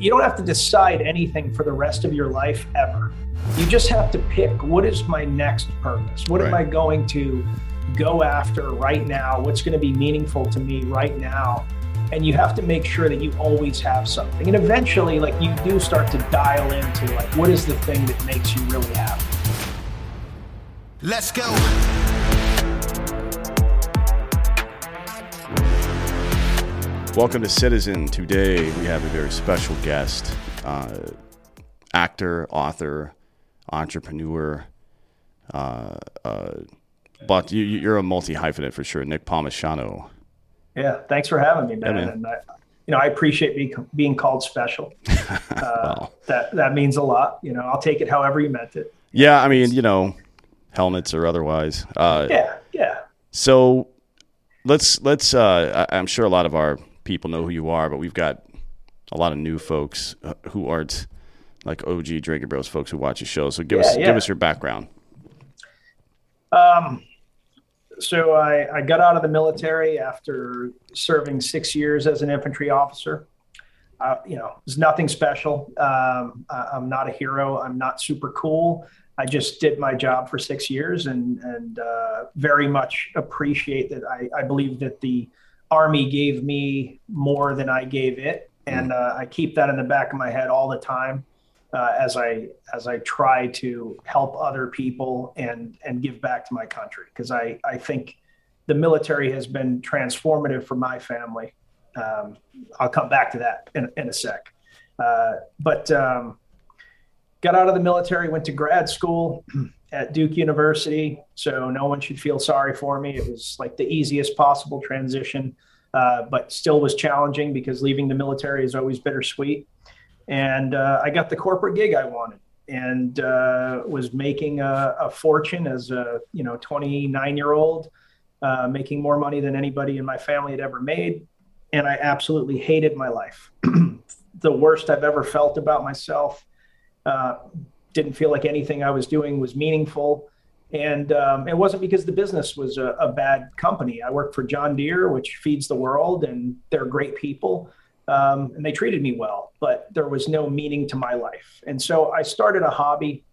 You don't have to decide anything for the rest of your life ever. You just have to pick what is my next purpose? What right. am I going to go after right now? What's going to be meaningful to me right now? And you have to make sure that you always have something. And eventually, like you do start to dial into like what is the thing that makes you really happy. Let's go. Welcome to Citizen. Today we have a very special guest, uh, actor, author, entrepreneur. Uh, uh, but you, are a multi hyphenate for sure, Nick Palmisano. Yeah, thanks for having me, man. Yeah, And I, you know, I appreciate being being called special. Uh, that that means a lot. You know, I'll take it however you meant it. Yeah, I mean, you know, helmets or otherwise. Uh, yeah, yeah. So let's let's. Uh, I'm sure a lot of our people know who you are, but we've got a lot of new folks uh, who aren't like OG Drinking Bros folks who watch the show. So give yeah, us yeah. give us your background. Um, so I, I got out of the military after serving six years as an infantry officer. Uh, you know, it's nothing special. Um, I, am not a hero. I'm not super cool. I just did my job for six years and and uh, very much appreciate that. I, I believe that the Army gave me more than I gave it, and uh, I keep that in the back of my head all the time uh, as I as I try to help other people and and give back to my country because I I think the military has been transformative for my family. Um, I'll come back to that in, in a sec, uh, but. Um, got out of the military, went to grad school at Duke University. So no one should feel sorry for me. It was like the easiest possible transition, uh, but still was challenging because leaving the military is always bittersweet. And uh, I got the corporate gig I wanted and uh, was making a, a, fortune as a you know 29 year old, uh, making more money than anybody in my family had ever made. And I absolutely hated my life. the worst I've ever felt about myself uh, didn't feel like anything I was doing was meaningful. And um, it wasn't because the business was a, a, bad company. I worked for John Deere, which feeds the world, and they're great people. Um, and they treated me well, but there was no meaning to my life. And so I started a hobby.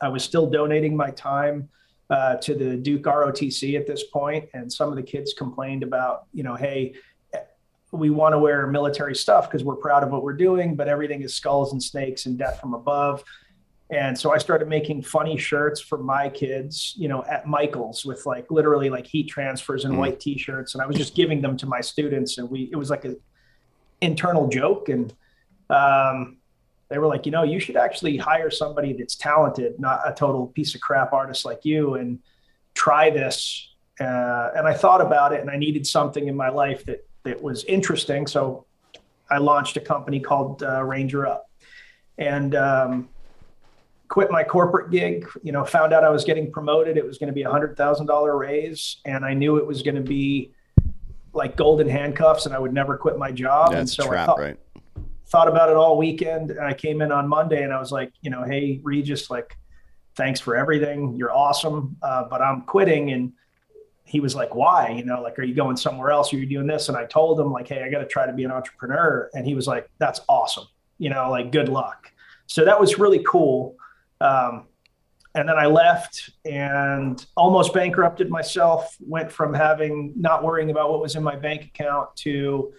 I was still donating my time uh, to the Duke ROTC at this point, and some of the kids complained about, you know, hey, we want to wear military stuff because we're proud of what we're doing, but everything is skulls and snakes and death from above. And so I started making funny shirts for my kids, you know, at Michael's with like literally like heat transfers and mm. white t-shirts. And I was just giving them to my students. And we, it was like an internal joke. And um, they were like, you know, you should actually hire somebody that's talented, not a total piece of crap artist like you and try this. Uh, and I thought about it and I needed something in my life that that was interesting. So I launched a company called uh, Ranger Up, and um, quit my corporate gig. You know, found out I was getting promoted. It was going to be a hundred thousand dollar raise, and I knew it was going to be like golden handcuffs, and I would never quit my job. That's and so trap, I thought, right? thought about it all weekend. And I came in on Monday, and I was like, you know, hey Regis, like, thanks for everything. You're awesome, uh, but I'm quitting. And he was like, why? You know, like, are you going somewhere else? Are you doing this? And I told him like, hey, I got to try to be an entrepreneur. And he was like, that's awesome. You know, like, good luck. So that was really cool. Um, and then I left and almost bankrupted myself. Went from having not worrying about what was in my bank account to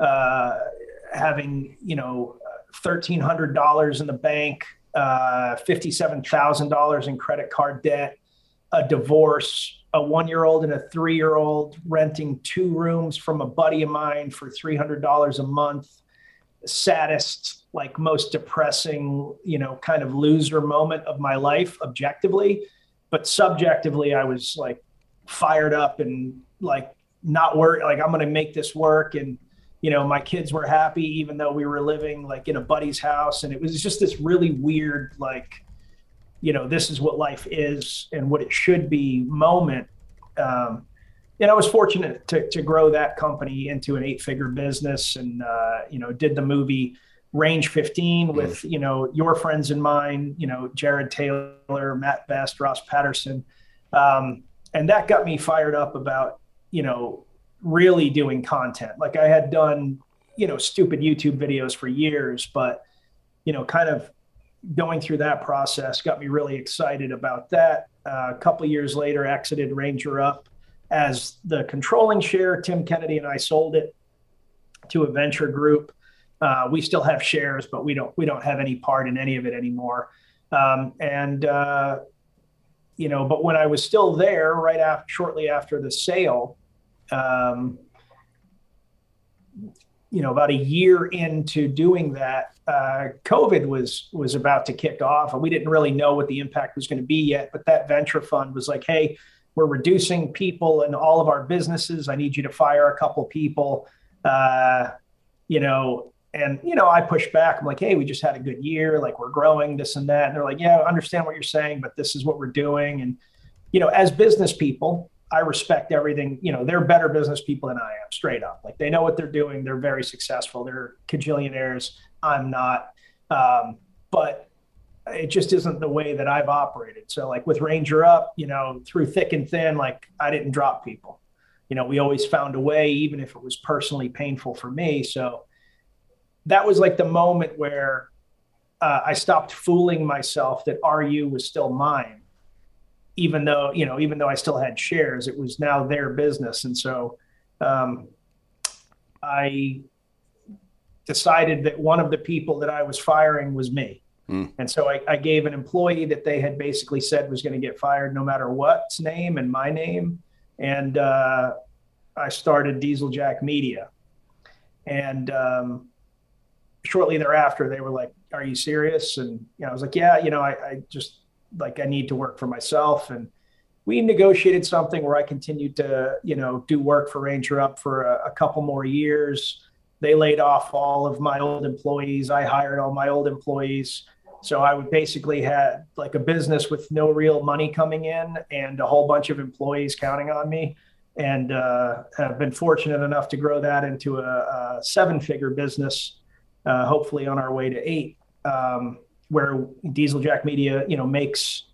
uh, having you know thirteen hundred dollars in the bank, uh, fifty-seven thousand dollars in credit card debt, a divorce, a one-year-old and a three-year-old renting two rooms from a buddy of mine for three hundred dollars a month. Saddest, like most depressing, you know, kind of loser moment of my life, objectively, but subjectively, I was like fired up and like not worried. Like I'm going to make this work and you know, my kids were happy even though we were living like in a buddy's house. And it was just this really weird, like, you know, this is what life is and what it should be moment. Um, and I was fortunate to, to grow that company into an eight figure business and, uh, you know, did the movie Range 15 with, mm. you know, your friends and mine, you know, Jarred Taylor, Matt Best, Ross Patterson. Um, and that got me fired up about, you know, really doing content. Like I had done, you know, stupid YouTube videos for years, but you know, kind of going through that process got me really excited about that. Uh, a couple years later, exited Ranger Up as the controlling share. Tim Kennedy and I sold it to a venture group. Uh, we still have shares, but we don't we don't have any part in any of it anymore. Um, and uh, you know, but when I was still there, right after shortly after the sale, um, you know, about a year into doing that, uh, COVID was was about to kick off, and we didn't really know what the impact was going to be yet. But that venture fund was like, "Hey, we're reducing people in all of our businesses. I need you to fire a couple people." Uh, you know, and you know, I push back. I'm like, "Hey, we just had a good year. Like, we're growing, this and that." And they're like, "Yeah, I understand what you're saying, but this is what we're doing." And you know, as business people, I respect everything. You know, they're better business people than I am, straight up. Like they know what they're doing. They're very successful. They're cajillionaires. I'm not. Um, but it just isn't the way that I've operated. So like with Ranger Up, you know, through thick and thin, like I didn't drop people. You know, we always found a way, even if it was personally painful for me. So that was like the moment where uh, I stopped fooling myself that RU was still mine even though you know even though I still had shares, it was now their business, and so um, I decided that one of the people that I was firing was me. Mm. And so I, I, gave an employee that they had basically said was going to get fired no matter what's name and my name. And uh, I started Diesel Jack Media. And um, shortly thereafter, they were like, Are you serious? And you know, I was like, Yeah, you know, I, I just like I need to work for myself. And we negotiated something where I continued to, you know, do work for Ranger Up for a, a couple more years. They laid off all of my old employees. I hired all my old employees. So I would basically had like a business with no real money coming in and a whole bunch of employees counting on me. And uh, have been fortunate enough to grow that into a, a seven figure business, uh, hopefully on our way to eight. Um, where Diesel Jack Media, you know, makes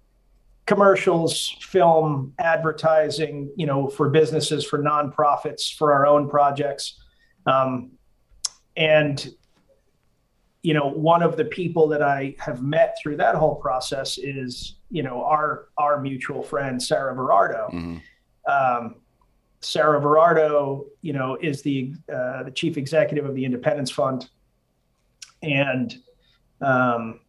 commercials, film, advertising, you know, for businesses, for nonprofits, for our own projects. Um, and, you know, one of the people that I have met through that whole process is, you know, our our mutual friend Sarah Verardo. Mm-hmm. Um, Sarah Verardo, you know, is the uh, the chief executive of the Independence Fund, and um,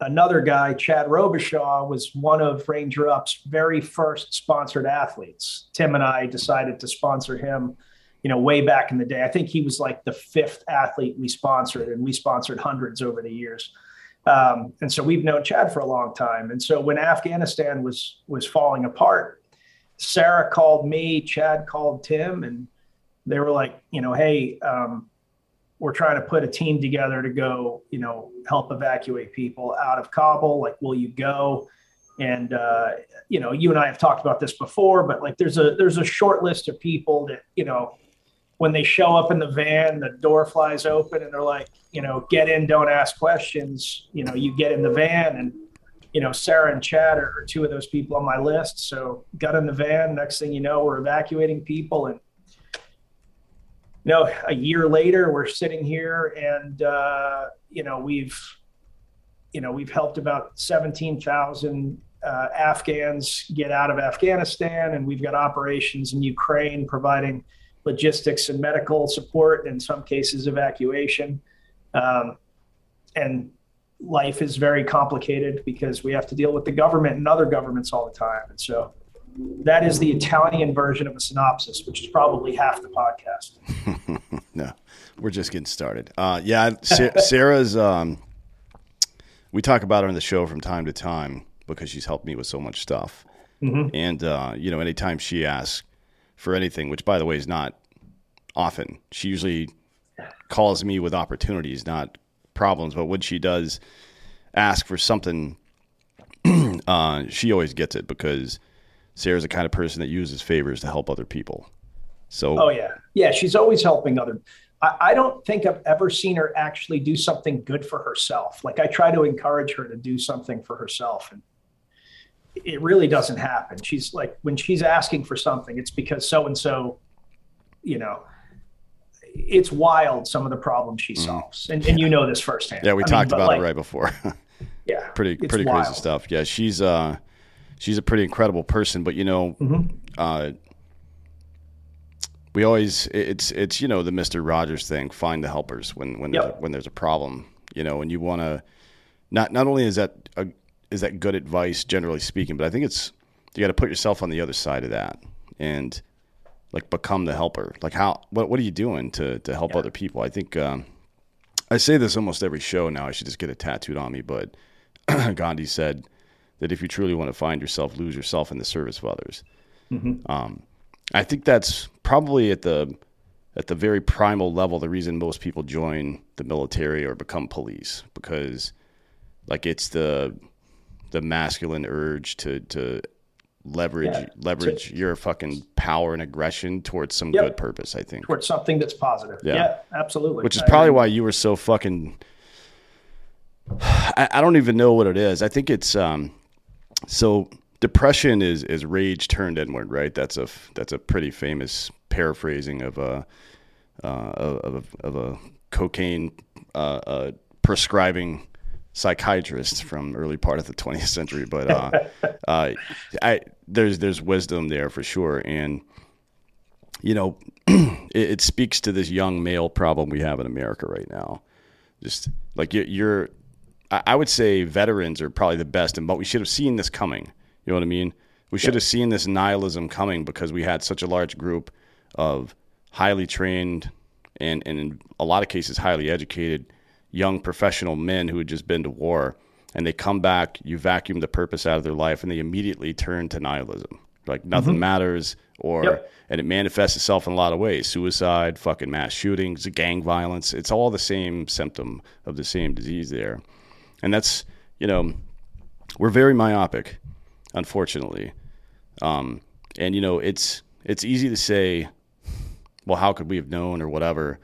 another guy, Chad Robichaud, was one of Ranger Up's very first sponsored athletes. Tim and I decided to sponsor him, you know, way back in the day. I think he was like the fifth athlete we sponsored, and we sponsored hundreds over the years. Um, and so we've known Chad for a long time. And so when Afghanistan was was falling apart, Sarah called me, Chad called Tim, and they were like, you know, hey, um, we're trying to put a team together to go, you know, help evacuate people out of Kabul. Like, will you go? And uh, you know, you and I have talked about this before, but like, there's a there's a short list of people that you know, when they show up in the van, the door flies open, and they're like, you know, get in, don't ask questions. You know, you get in the van, and you know, Sarah and Chad are, two of those people on my list. So got in the van. Next thing you know, we're evacuating people, and you know, a year later, we're sitting here, and uh, you know, we've you know, we've helped about seventeen thousand uh, Afghans get out of Afghanistan, and we've got operations in Ukraine providing logistics and medical support, in some cases evacuation. Um, and life is very complicated because we have to deal with the government and other governments all the time. And so that is the Italian version of a synopsis, which is probably half the podcast. no, we're just getting started. Uh, yeah, Sarah's. Um, we talk about her on the show from time to time because she's helped me with so much stuff. Mm-hmm. And uh, you know, anytime she asks for anything, which by the way is not often, she usually calls me with opportunities, not problems. But when she does ask for something, uh, she always gets it because Sarah's the kind of person that uses favors to help other people. So, oh yeah, yeah, she's always helping other. I, I don't think I've ever seen her actually do something good for herself. Like I try to encourage her to do something for herself, and it really doesn't happen. She's like, when she's asking for something, it's because so and so, you know, it's wild some of the problems she mm-hmm. solves. Mm. And, and you know this firsthand. Yeah, we I talked mean, about like, it right before. yeah. Pretty, pretty wild. crazy stuff. Yeah. She's, uh, she's a pretty incredible person, but you know, mm-hmm. uh, we always, it's, it's, you know, the Mr. Rogers thing, find the helpers when, when, yep. there's, a, when there's a problem, you know, and you want to, not, not only is that is that good advice generally speaking, but I think it's you got to put yourself on the other side of that and like become the helper. Like how what what are you doing to to help yeah. other people? I think um, I say this almost every show now. I should just get it tattooed on me, but Gandhi said that if you truly want to find yourself, lose yourself in the service of others. Mm-hmm. Um, I think that's probably at the at the very primal level the reason most people join the military or become police because like it's the the masculine urge to to leverage yeah. leverage your fucking power and aggression towards some yep. good purpose. I think towards something that's positive. Yeah, yeah absolutely. Which is probably why you were so fucking. I, I, don't even know what it is. I think it's um, so depression is is rage turned inward, right? That's a that's a pretty famous paraphrasing of a uh, of a, of a cocaine uh, uh, prescribing psychiatrists from early part of the 20th century, but uh, uh, I, there's there's wisdom there for sure, and you know, it, it, speaks to this young male problem we have in America right now. Just like you're, you're, I would say veterans are probably the best, and but we should have seen this coming. You know what I mean? We should have seen this nihilism coming because we had such a large group of highly trained and, and in a lot of cases highly educated young professional men who had just been to war and they come back, you vacuum the purpose out of their life, and they immediately turn to nihilism. Like nothing mm-hmm. matters, or yep. and it manifests itself in a lot of ways: suicide, fucking mass shootings, gang violence. It's all the same symptom of the same disease there, and that's you know, we're very myopic, unfortunately, um, and you know it's it's easy to say, well, how could we have known or whatever.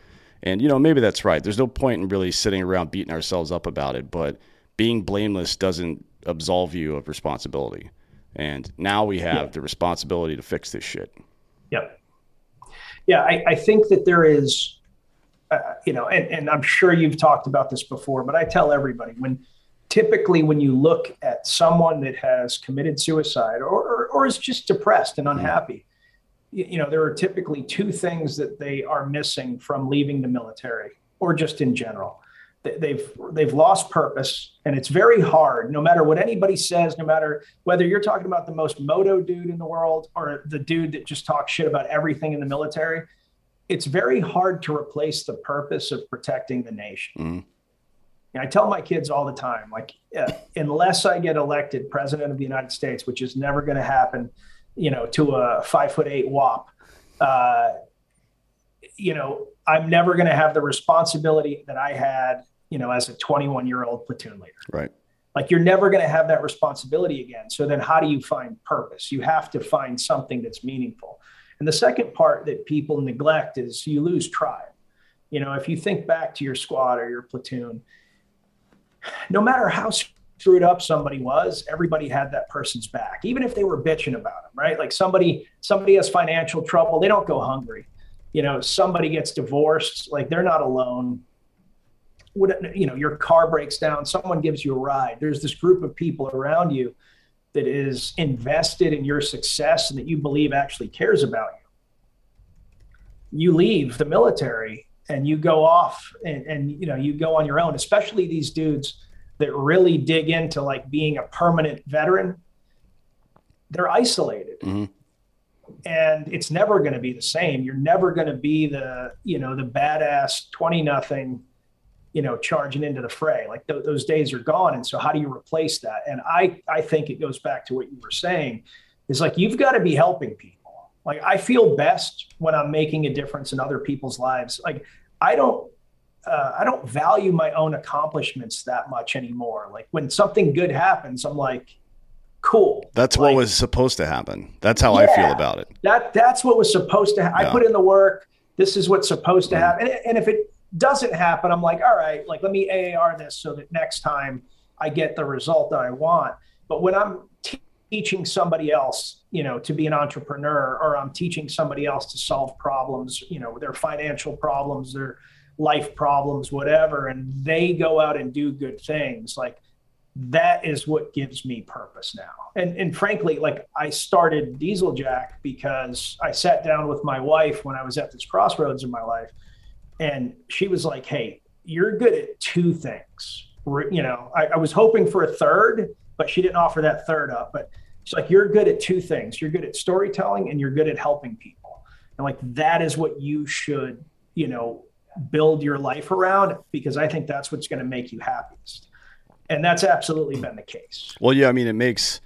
And, you know, maybe that's right. There's no point in really sitting around beating ourselves up about it, but being blameless doesn't absolve you of responsibility. And now we have yeah. the responsibility to fix this shit. Yep. Yeah, I, I think that there is, uh, you know, and, and I'm sure you've talked about this before, but I tell everybody when typically when you look at someone that has committed suicide or, or, or is just depressed and mm-hmm. unhappy, you know, there are typically two things that they are missing from leaving the military or just in general. They've they've lost purpose, and it's very hard. No matter what anybody says, no matter whether you're talking about the most moto dude in the world or the dude that just talks shit about everything in the military, it's very hard to replace the purpose of protecting the nation. Mm-hmm. And I tell my kids all the time, like, uh, unless I get elected president of the United States, which is never going to happen, you know, to a five foot eight WAP. Uh, you know, I'm never going to have the responsibility that I had, you know, as a 21 year old platoon leader. Right. Like you're never going to have that responsibility again. So then how do you find purpose? You have to find something that's meaningful. And the second part that people neglect is you lose tribe. You know, if you think back to your squad or your platoon, no matter how screwed up somebody was, everybody had that person's back, even if they were bitching about them, right? Like somebody, somebody has financial trouble, they don't go hungry. You know, somebody gets divorced, like they're not alone. You know, your car breaks down, someone gives you a ride. There's this group of people around you that is invested in your success and that you believe actually cares about you. You leave the military and you go off and, and you know, you go on your own, especially these dudes that really dig into like being a permanent veteran, they're isolated. Mm-hmm. And it's never going to be the same. You're never going to be the, you know, the badass 20 nothing, you know, charging into the fray. Like th- those days are gone. And so how do you replace that? And I, I think it goes back to what you were saying is like, you've got to be helping people. Like I feel best when I'm making a difference in other people's lives. Like I don't uh, I don't value my own accomplishments that much anymore. Like when something good happens, I'm like, cool. That's like, what was supposed to happen. That's how yeah, I feel about it. That that's what was supposed to happen. Yeah. I put in the work. This is what's supposed to mm. happen. And, and if it doesn't happen, I'm like, all right, like let me AAR this so that next time I get the result that I want. But when I'm t- teaching somebody else, you know, to be an entrepreneur, or I'm teaching somebody else to solve problems, you know, their financial problems, their life problems, whatever, and they go out and do good things, like that is what gives me purpose now. And and frankly, like I started Diesel Jack because I sat down with my wife when I was at this crossroads in my life, and she was like, "Hey, you're good at two things." You know, I, I was hoping for a third, but she didn't offer that third up. But she's like, "You're good at two things. You're good at storytelling, and you're good at helping people." And like that is what you should, you know, build your life around because I think that's what's going to make you happiest. And that's absolutely been the case. Well, yeah, I mean, it makes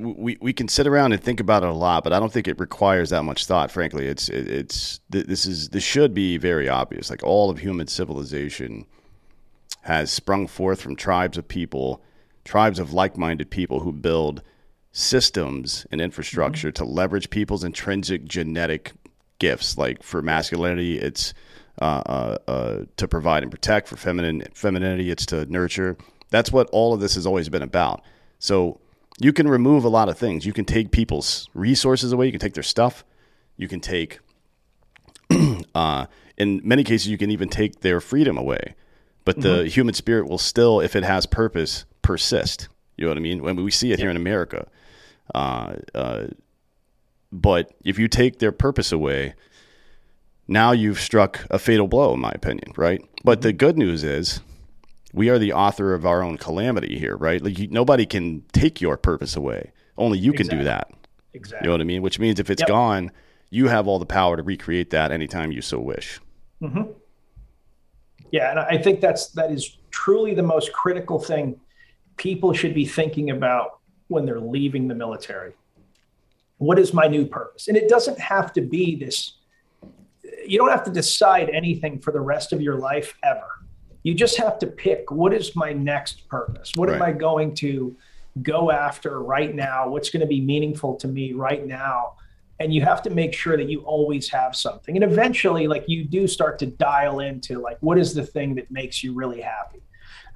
we we can sit around and think about it a lot, but I don't think it requires that much thought. Frankly, it's it, it's this is this should be very obvious. Like all of human civilization has sprung forth from tribes of people, tribes of like-minded people who build systems and infrastructure mm-hmm. to leverage people's intrinsic genetic gifts. Like for masculinity, it's uh, uh, uh, to provide and protect. For feminine femininity, it's to nurture. That's what all of this has always been about. So you can remove a lot of things. You can take people's resources away. You can take their stuff. You can take, uh, in many cases, you can even take their freedom away. But the mm-hmm. human spirit will still, if it has purpose, persist. You know what I mean? When we see it yeah. here in America, uh, uh, but if you take their purpose away, now you've struck a fatal blow, in my opinion, right? But the good news is we are the author of our own calamity here, right? Like you, nobody can take your purpose away. Only you exactly. can do that. Exactly. You know what I mean? Which means if it's yep. gone, you have all the power to recreate that anytime you so wish. Mm-hmm. Yeah, and I think that's that is truly the most critical thing people should be thinking about when they're leaving the military what is my new purpose? And it doesn't have to be this, you don't have to decide anything for the rest of your life ever. You just have to pick what is my next purpose? What right. am I going to go after right now? What's going to be meaningful to me right now? And you have to make sure that you always have something. And eventually, like you do start to dial into like, what is the thing that makes you really happy?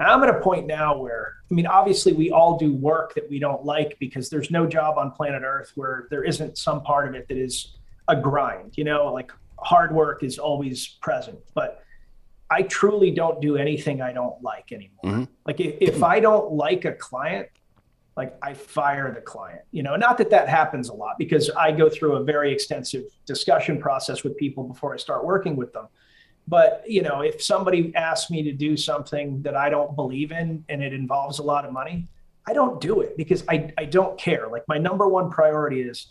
And I'm at a point now where, I mean, obviously we all do work that we don't like because there's no job on planet Earth where there isn't some part of it that is a grind, you know, like hard work is always present. But I truly don't do anything I don't like anymore. Mm-hmm. Like if, if I don't like a client, like I fire the client, you know, not that that happens a lot because I go through a very extensive discussion process with people before I start working with them. But you know, if somebody asks me to do something that I don't believe in and it involves a lot of money, I don't do it because I, I don't care. Like my number one priority is,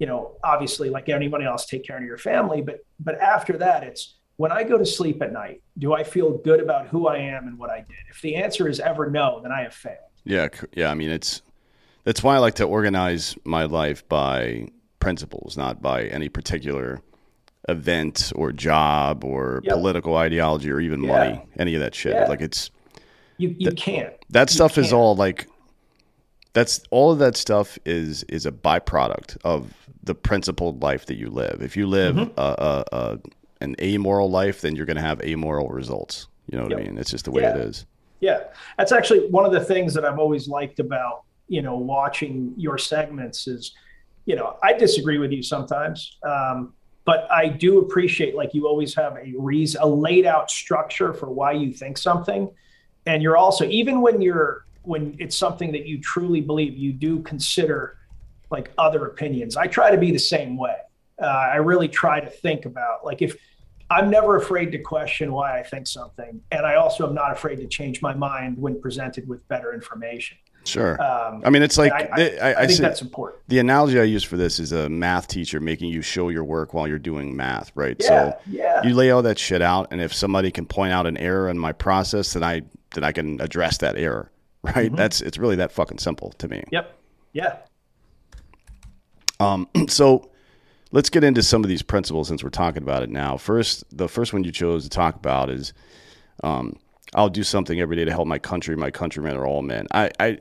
you know, obviously like anybody else, take care of your family. But but after that, it's when I go to sleep at night, do I feel good about who I am and what I did? If the answer is ever no, then I have failed. Yeah, yeah. I mean, it's that's why I like to organize my life by principles, not by any particular event or job or Yep. political ideology or even Yeah. money, any of that shit. Yeah. Like it's You you can't. that stuff is can't. all like that's all of that stuff is is a byproduct of the principled life that you live. If you live Mm-hmm. a, a, a an amoral life, then you're going to have amoral results. You know what I mean? It's just the way it Yeah. is. Yeah, that's actually one of the things that I've always liked about you know watching your segments is, you know, I disagree with you sometimes, um, but I do appreciate like you always have a reason, a laid out structure for why you think something, and you're also even when you're when it's something that you truly believe, you do consider like other opinions. I try to be the same way. Uh, I really try to think about like if I'm never afraid to question why I think something, and I also am not afraid to change my mind when presented with better information. Sure. Um, I mean, it's like I, I, I, I, think that's important. the analogy I use for this is a math teacher making you show your work while you're doing math, right? Yeah, so yeah. you lay all that shit out, and if somebody can point out an error in my process, then I then I can address that error, right? Mm-hmm. That's it's really that fucking simple to me. Yep. Yeah. Um, so let's get into some of these principles since we're talking about it now. First, the first one you chose to talk about is um, I'll do something every day to help my country. My countrymen are all men. I, I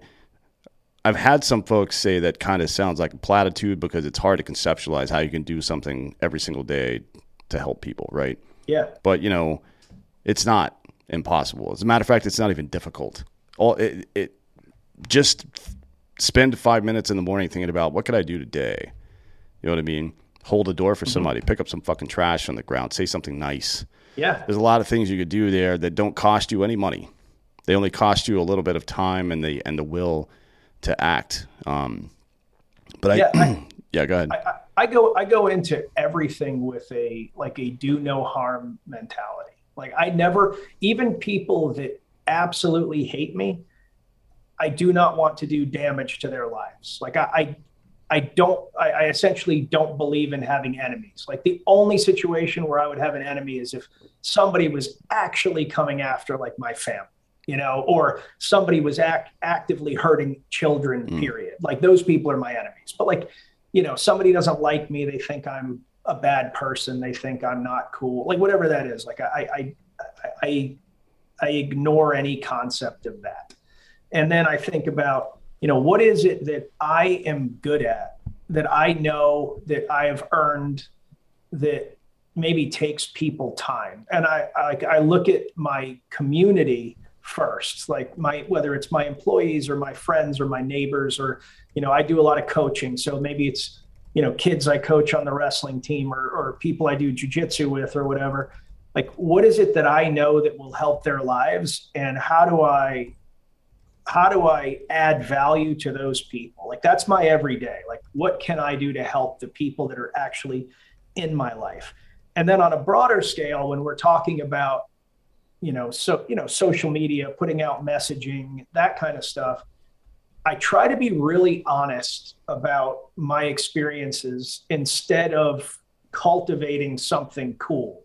I've had some folks say that kind of sounds like a platitude because it's hard to conceptualize how you can do something every single day to help people, right? Yeah. But you know, it's not impossible. As a matter of fact, it's not even difficult. All it, it just spend five minutes in the morning thinking about what could I do today. You know what I mean? Hold a door for mm-hmm. somebody, pick up some fucking trash on the ground, say something nice. Yeah. There's a lot of things you could do there that don't cost you any money. They only cost you a little bit of time and the and the will to act. Um, but I, Yeah, yeah, go ahead. I, I- I go I go into everything with a like a do no harm mentality. Like I never even people that absolutely hate me, I do not want to do damage to their lives. Like I I, I don't I, I essentially don't believe in having enemies. Like the only situation where I would have an enemy is if somebody was actually coming after like my family you know, or somebody was act, actively hurting children, mm. period. Like those people are my enemies. But like, you know, somebody doesn't like me, they think I'm a bad person, they think I'm not cool, like whatever that is. Like I I I I, I ignore any concept of that. And then I think about, you know, what is it that I am good at that I know that I have earned that maybe takes people time. And I, I like I look at my community first, like my whether it's my employees or my friends or my neighbors or you know I do a lot of coaching, so maybe it's you know kids I coach on the wrestling team or or people I do jujitsu with or whatever. Like what is it that I know that will help their lives, and how do I how do I add value to those people? Like that's my everyday. Like what can I do to help the people that are actually in my life? And then on a broader scale, when we're talking about, you know, so you know, social media, putting out messaging, that kind of stuff, I try to be really honest about my experiences instead of cultivating something cool.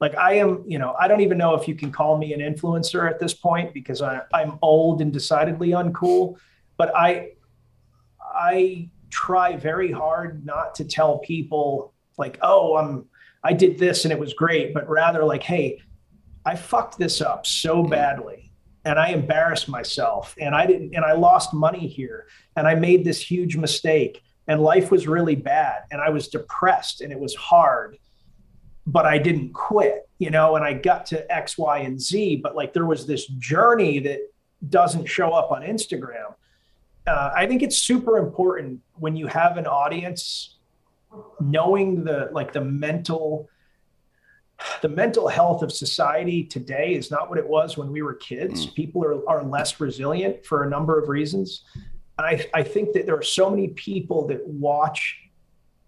Like I am, you know, I don't even know if you can call me an influencer at this point because I, I'm old and decidedly uncool. But I, I try very hard not to tell people like, oh, I'm, I did this and it was great, but rather like, hey, I fucked this up so badly and I embarrassed myself and I didn't, and I lost money here and I made this huge mistake and life was really bad and I was depressed and it was hard but I didn't quit, you know, and I got to X, Y, and Z. But like there was this journey that doesn't show up on Instagram. Uh, I think it's super important when you have an audience, knowing the like the mental, the mental health of society today is not what it was when we were kids. Mm. People are, are less resilient for a number of reasons. I, I think that there are so many people that watch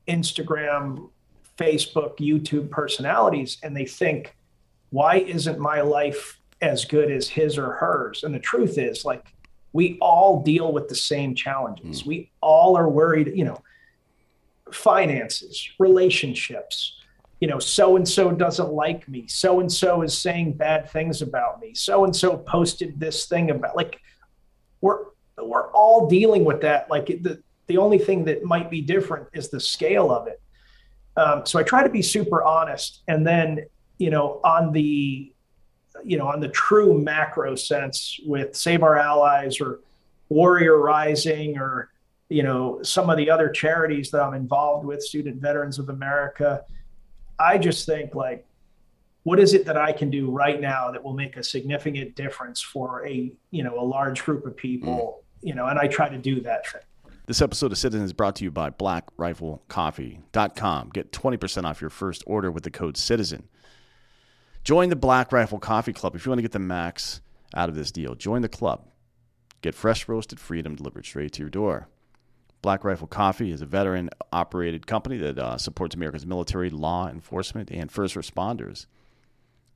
Instagram Facebook, YouTube personalities, and they think, why isn't my life as good as his or hers? And the truth is, like, we all deal with the same challenges. Mm. We all are worried, you know, finances, relationships, you know, so and so doesn't like me. So and so is saying bad things about me. So and so posted this thing about, like, we're, we're all dealing with that. Like, the, the only thing that might be different is the scale of it Um, so I try to be super honest. And then, you know, on the, you know, on the true macro sense with Save Our Allies or Warrior Rising or, you know, some of the other charities that I'm involved with, Student Veterans of America, I just think like, what is it that I can do right now that will make a significant difference for a, you know, a large group of people, mm. you know, and I try to do that thing. This episode of Citizen is brought to you by BlackRifleCoffee.com. Get 20% off your first order with the code CITIZEN. Join the Black Rifle Coffee Club if you want to get the max out of this deal. Join the club. Get fresh roasted freedom delivered straight to your door. Black Rifle Coffee is a veteran operated company that uh, supports America's military, law enforcement, and first responders.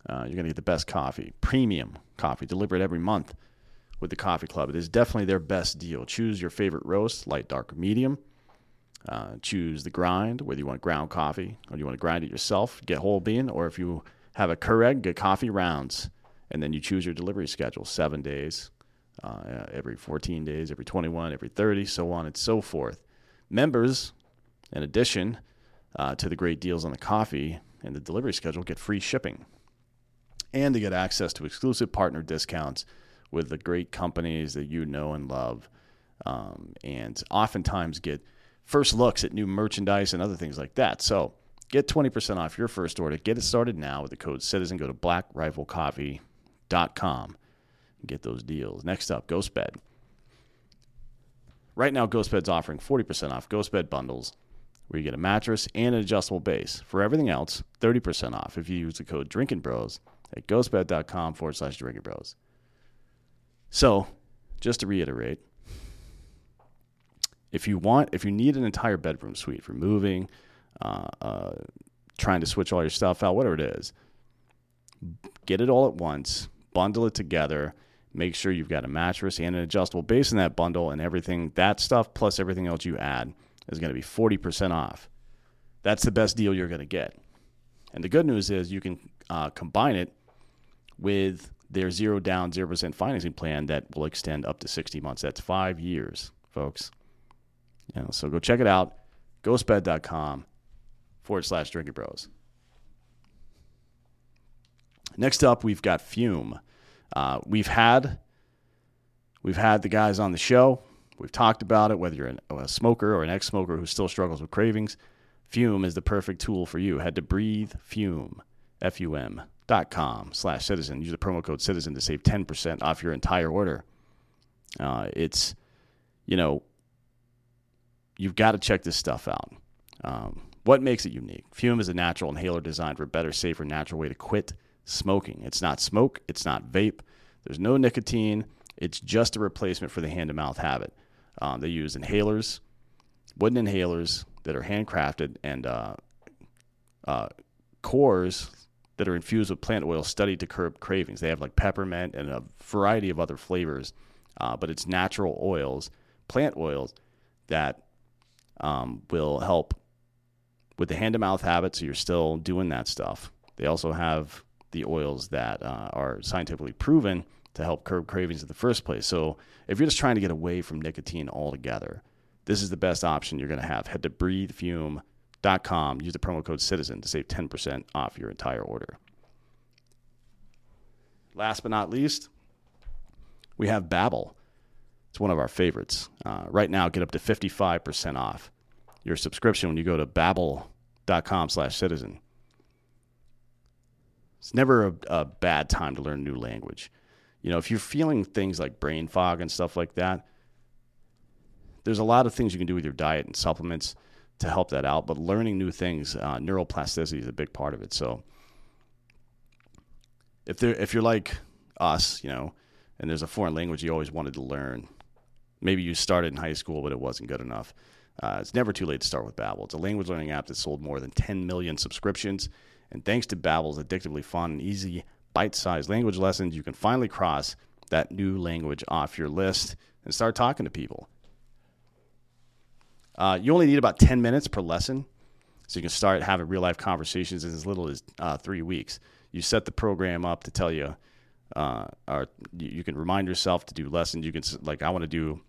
Uh, you're going to get the best coffee, premium coffee, delivered every month with the Coffee Club. It is definitely their best deal. Choose your favorite roast, light, dark, medium. Uh, choose the grind, whether you want ground coffee or you want to grind it yourself, get whole bean, or if you have a Keurig, get coffee rounds. And then you choose your delivery schedule seven days, uh, every 14 days, every 21, every 30, so on and so forth. Members, in addition uh, to the great deals on the coffee and the delivery schedule, get free shipping. And they get access to exclusive partner discounts with the great companies that you know and love, um, and oftentimes get first looks at new merchandise and other things like that. So get 20% off your first order. Get it started now with the code CITIZEN. Go to blackriflecoffee.com get those deals. Next up, GhostBed. Right now, GhostBed's offering 40% off GhostBed bundles where you get a mattress and an adjustable base. For everything else, 30% off if you use the code Drinking Bros at ghostbed.com forward slash Drinking Bros. So, just to reiterate, if you want, if you need an entire bedroom suite for moving, uh, uh, trying to switch all your stuff out, whatever it is, get it all at once, bundle it together. Make sure you've got a mattress and an adjustable base in that bundle, and everything that stuff plus everything else you add is going to be 40% off. That's the best deal you're going to get. And the good news is you can uh, combine it with their zero down, 0% financing plan that will extend up to 60 months. That's five years, folks. You know, so go check it out. Ghostbed.com forward slash drinking bros. Next up, we've got Fume. Uh, we've had we've had the guys on the show. We've talked about it. Whether you're an, a smoker or an ex-smoker who still struggles with cravings, Fume is the perfect tool for you. Head to Breathe Fume, F-U-M dot com slash citizen. Use the promo code citizen to save 10% off your entire order. Uh, it's, you know, you've got to check this stuff out. Um, what makes it unique? Fume is a natural inhaler designed for a better, safer, natural way to quit smoking. It's not smoke, it's not vape, there's no nicotine. It's just a replacement for the hand to mouth habit. Um, they use inhalers, wooden inhalers that are handcrafted, and uh, uh, cores that are infused with plant oil studied to curb cravings. They have like peppermint and a variety of other flavors, uh, but it's natural oils, plant oils that um, will help with the hand to mouth habit. So you're still doing that stuff. They also have the oils that uh, are scientifically proven to help curb cravings in the first place. So if you're just trying to get away from nicotine altogether, this is the best option you're going to have. Head to Breathe Fume com. Use the promo code CITIZEN to save 10% off your entire order. Last but not least, we have Babbel. It's one of our favorites. Uh, right now, get up to 55% off your subscription when you go to babbel.com slash citizen. It's never a, a bad time to learn a new language. You know, if you're feeling things like brain fog and stuff like that, there's a lot of things you can do with your diet and supplements – to help that out. But learning new things, uh, neuroplasticity is a big part of it. So if there, if you're like us, you know, and there's a foreign language you always wanted to learn, maybe you started in high school but it wasn't good enough. Uh, it's never too late to start with Babbel. It's a language learning app that sold more than 10 million subscriptions, and thanks to Babbel's addictively fun and easy bite-sized language lessons, you can finally cross that new language off your list and start talking to people. Uh, you only need about 10 minutes per lesson. So you can start having real life conversations in as little as uh, three weeks. You set the program up to tell you, uh, or you can remind yourself to do lessons. You can, like, I want to do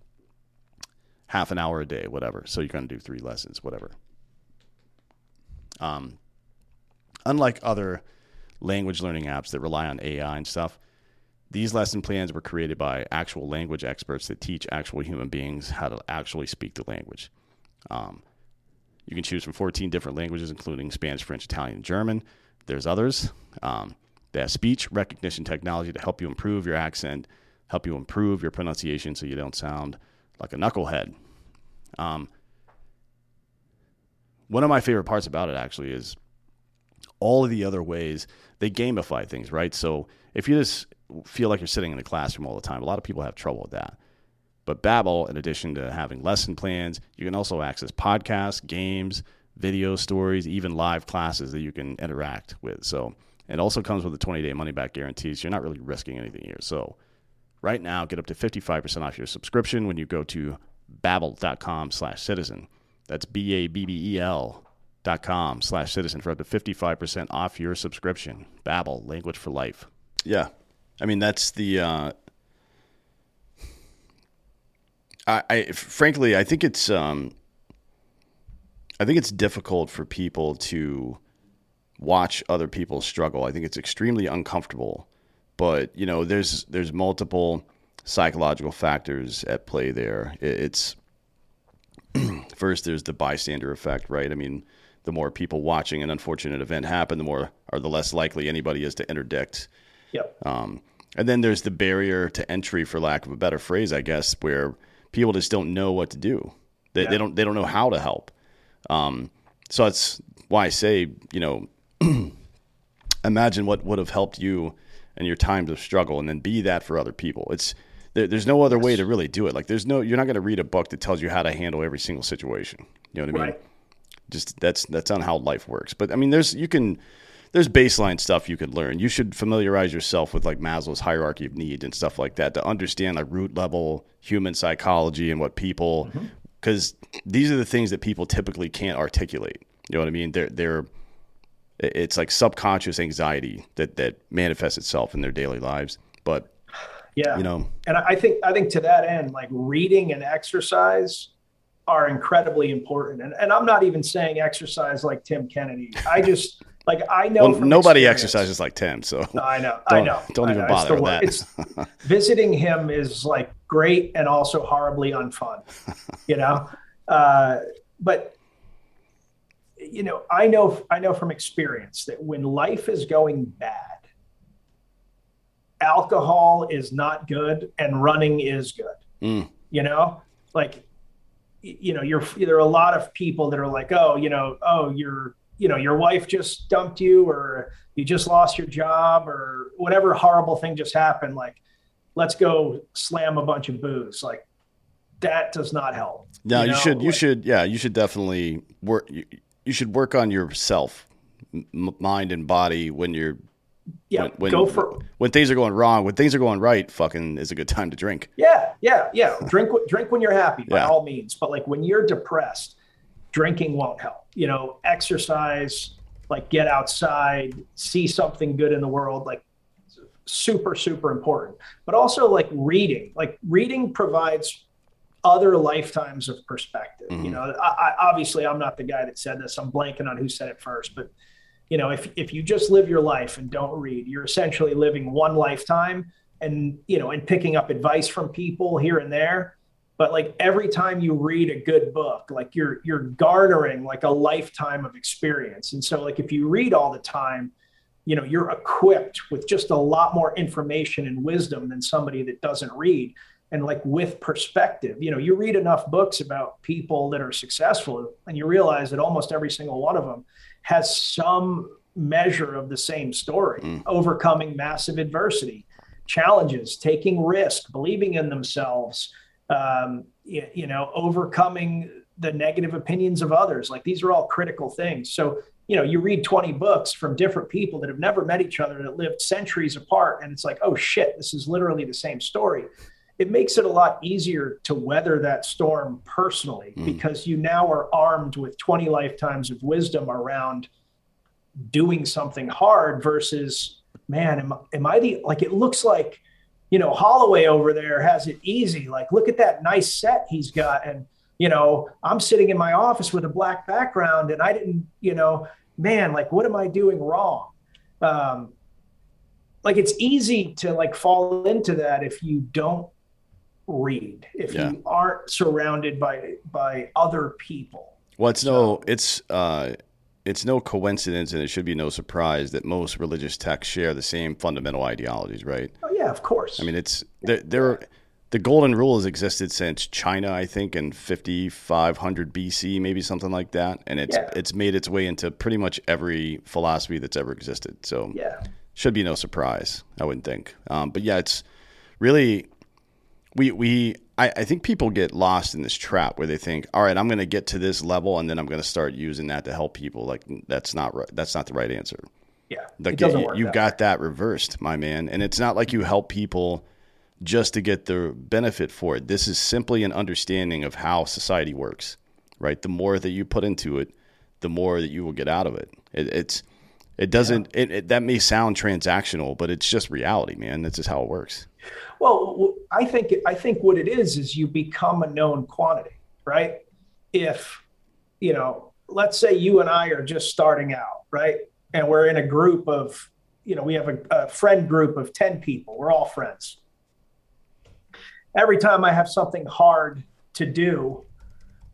half an hour a day, whatever. So you're going to do three lessons, whatever. Um, unlike other language learning apps that rely on AI and stuff, these lesson plans were created by actual language experts that teach actual human beings how to actually speak the language. Um, you can choose from 14 different languages, including Spanish, French, Italian, German. There's others. Um, they have speech recognition technology to help you improve your accent, help you improve your pronunciation so you don't sound like a knucklehead. Um, one of my favorite parts about it actually is all of the other ways they gamify things, right? So if you just feel like you're sitting in a classroom all the time, a lot of people have trouble with that. But Babbel, in addition to having lesson plans, you can also access podcasts, games, video stories, even live classes that you can interact with. So it also comes with a 20-day money-back guarantee, so you're not really risking anything here. So right now, get up to 55% off your subscription when you go to babbel.com slash citizen. That's B-A-B-B-E-L dot com slash citizen for up to 55% off your subscription. Babbel, language for life. Yeah. I mean, that's the, uh, I, I frankly, I think it's, um, I think it's difficult for people to watch other people struggle. I think it's extremely uncomfortable. But you know, there's there's multiple psychological factors at play there. It's first there's the bystander effect, right? I mean, the more people watching an unfortunate event happen, the more or the less likely anybody is to interdict. Yep. Um, and then there's the barrier to entry, for lack of a better phrase, I guess, where people just don't know what to do. They, yeah. they don't they don't know how to help. Um, so that's why I say, you know, imagine what would have helped you in your times of struggle, and then be that for other people. It's there, there's no other way to really do it. Like there's no you're not going to read a book that tells you how to handle every single situation. You know what I mean? Right. Just that's that's not how life works. But I mean, there's you can there's baseline stuff you could learn. You should familiarize yourself with like Maslow's hierarchy of needs and stuff like that to understand like root level human psychology and what people because mm-hmm. these are the things that people typically can't articulate. You know what I mean? They're they're it's like subconscious anxiety that that manifests itself in their daily lives. But yeah, you know, and I think I think to that end, like reading and exercise are incredibly important. And and I'm not even saying exercise like Tim Kennedy. I just like I know well, nobody exercises like Tim, so I know, I know. Don't I even know. bother with that. It's, visiting him is like great and also horribly unfun, you know. Uh, but you know, I know I know from experience that when life is going bad, alcohol is not good and running is good. Mm. You know, like you know, you're there are a lot of people that are like, oh, you know, oh, you're you know, your wife just dumped you or you just lost your job or whatever horrible thing just happened. Like, let's go slam a bunch of booze. Like that does not help. No, you, know? you should, you like, should, yeah, you should definitely work. You, you should work on yourself, m- mind and body when you're yeah, when, when, go for when things are going wrong. When things are going right, fucking is a good time to drink. Yeah, yeah, yeah. Drink drink when you're happy by Yeah. all means. But like when you're depressed, drinking won't help. You know, exercise, like get outside, see something good in the world, like super super important. But also like reading. Like reading provides other lifetimes of perspective. You mm-hmm. know, I, I, obviously I'm not the guy that said this. I'm blanking on who said it first, but you know, if if you just live your life and don't read, you're essentially living one lifetime and you know, and picking up advice from people here and there. But like every time you read a good book, like you're you're garnering like a lifetime of experience. And so like if you read all the time, you know, you're equipped with just a lot more information and wisdom than somebody that doesn't read and like with perspective you know you read enough books about people that are successful and you realize that almost every single one of them has some measure of the same story. Overcoming massive adversity challenges taking risk believing in themselves um, you, you know overcoming the negative opinions of others. Like these are all critical things. So you know you read 20 books from different people that have never met each other that lived centuries apart and it's like oh shit this is literally the same story it makes it a lot easier to weather that storm personally because you now are armed with 20 lifetimes of wisdom around doing something hard versus man am, am i the like it looks like you know holloway over there has it easy. Like look at that nice set he's got. And you know i'm sitting in my office with a black background and i didn't you know man, like, what am I doing wrong? Um, like it's easy to like fall into that if you don't read, if Yeah. you aren't surrounded by by other people. Well, it's no, it's uh, it's no coincidence, and it should be no surprise that most religious texts share the same fundamental ideologies, right? Oh yeah, of course. I mean, it's there. there the golden rule has existed since China, I think, in 5500 BC, maybe something like that, and it's Yeah. it's made its way into pretty much every philosophy that's ever existed. So yeah. should be no surprise, I wouldn't think. Um, but yeah, it's really we we I, I think people get lost in this trap where they think, all right, I'm going to get to this level and then I'm going to start using that to help people. Like that's not right. That's not the right answer. Yeah. Like it you, work. you that got way. that reversed, my man. And it's not like you help people just to get the benefit for it. This is simply an understanding of how society works, right? The more that you put into it, the more that you will get out of it. it it's it doesn't it, it that may sound transactional, but it's just reality, man. That's just how it works. Well, I think I think what it is is you become a known quantity, right? If you know, let's say you and I are just starting out, right, and we're in a group of, you know, we have a, a friend group of ten people. We're all friends. Every time I have something hard to do,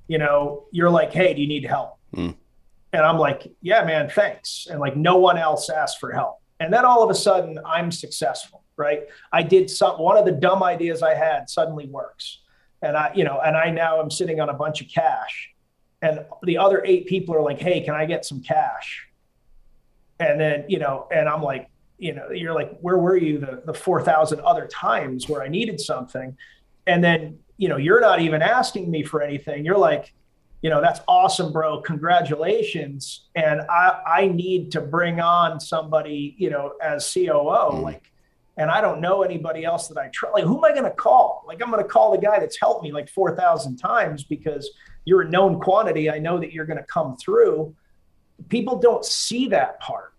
you know, you're like, "Hey, do you need help?" Mm. And I'm like, "Yeah, man, thanks." And like, no one else asked for help. And then all of a sudden, I'm successful, right? I did some one of the dumb ideas I had suddenly works. And I, you know, and I now am sitting on a bunch of cash. And the other eight people are like, hey, can I get some cash? And then, you know, and I'm like, you know, you're like, where were you the, the 4,000 other times where I needed something? And then, you know, you're not even asking me for anything. You're like, you know, that's awesome, bro. Congratulations. And I, I need to bring on somebody, you know, as COO. Mm. Like, and I don't know anybody else that I trust. Like, who am I going to call? Like, I'm going to call the guy that's helped me like 4,000 times because you're a known quantity. I know that you're going to come through. People don't see that part.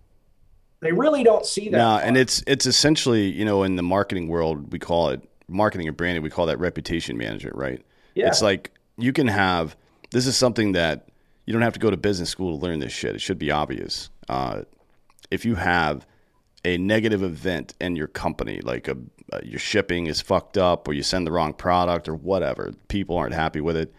They really don't see that. No, part. and it's it's essentially, you know, in the marketing world, we call it marketing and branding, we call that reputation management, right? Yeah. It's like you can have this is something that you don't have to go to business school to learn this shit. It should be obvious. Uh, if you have a negative event in your company, like a, uh, your shipping is fucked up, or you send the wrong product, or whatever, people aren't happy with it.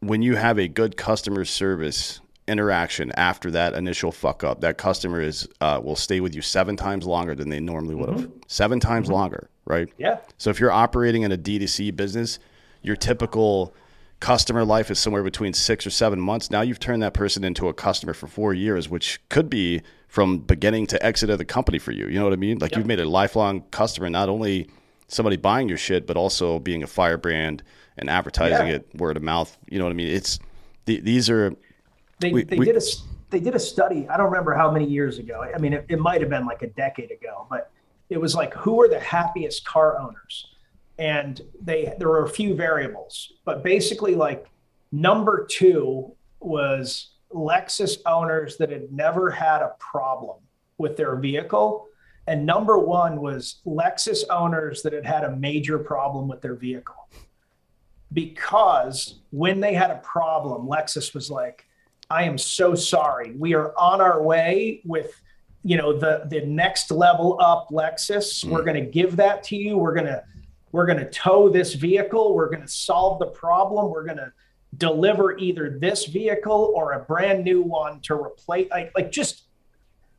When you have a good customer service interaction after that initial fuck up, that customer is uh, will stay with you seven times longer than they normally would have. Seven times longer, right? yeah. So if you're operating in a D2C business, your typical customer life is somewhere between six or seven months. Now you've turned that person into a customer for four years, which could be from beginning to exit of the company for you. You know what I mean? Like you've made a lifelong customer, not only somebody buying your shit, but also being a firebrand and advertising Yeah. it word of mouth. You know what I mean? It's the, these are They, We- they we- did a they did a study. I don't remember how many years ago. I mean, it, it might have been like a decade ago, but it was like who are the happiest car owners, and they there were a few variables, but basically like number two was Lexus owners that had never had a problem with their vehicle. And number one was Lexus owners that had had a major problem with their vehicle. Because when they had a problem, Lexus was like, I am so sorry. We are on our way with, you know, the the next level up Lexus. Hmm. We're going to give that to you. We're going to we're going to tow this vehicle. We're going to solve the problem. We're going to deliver either this vehicle or a brand new one to replace like, like just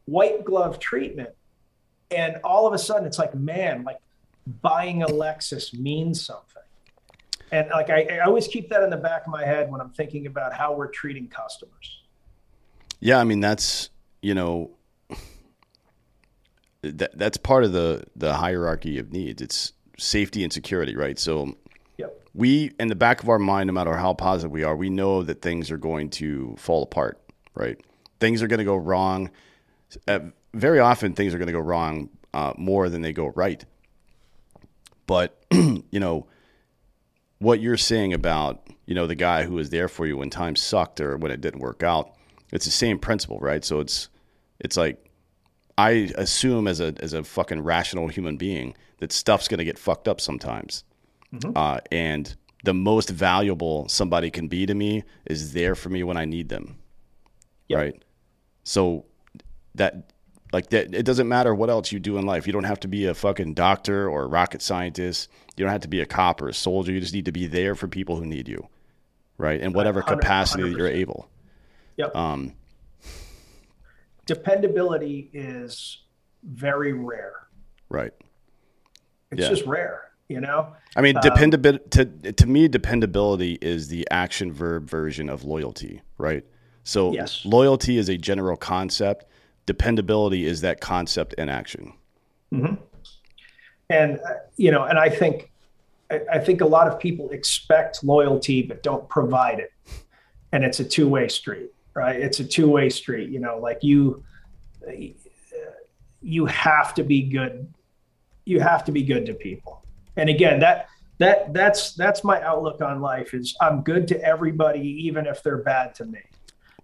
white glove treatment. And all of a sudden it's like, man, like buying a Lexus means something. And like I, I always keep that in the back of my head when I'm thinking about how we're treating customers. Yeah, I mean that's you know that that's part of the the hierarchy of needs. It's safety and security, right? So. We in the back of our mind, no matter how positive we are, we know that things are going to fall apart, right? Things are going to go wrong. Uh, very often, things are going to go wrong uh, more than they go right. But you know what you're saying about you know the guy who was there for you when times sucked or when it didn't work out. It's the same principle, right? So it's it's like I assume as a as a fucking rational human being that stuff's gonna get fucked up sometimes, uh, and the most valuable somebody can be to me is there for me when I need them. Yep. right? So that like that it doesn't matter what else you do in life. You don't have to be a fucking doctor or a rocket scientist. You don't have to be a cop or a soldier. You just need to be there for people who need you, right? In whatever 100 capacity that you're able. Yep. Um, Dependability is very rare. right. It's Yeah. just rare, you know? I mean, Um, dependability to to me, dependability is the action verb version of loyalty, right? So Yes. loyalty is a general concept. Dependability is that concept in action. and uh, you know and i think I, I think a lot of people expect loyalty but don't provide it and it's a two-way street right it's a two-way street you know like you uh, you have to be good you have to be good to people and again that that that's that's my outlook on life is i'm good to everybody even if they're bad to me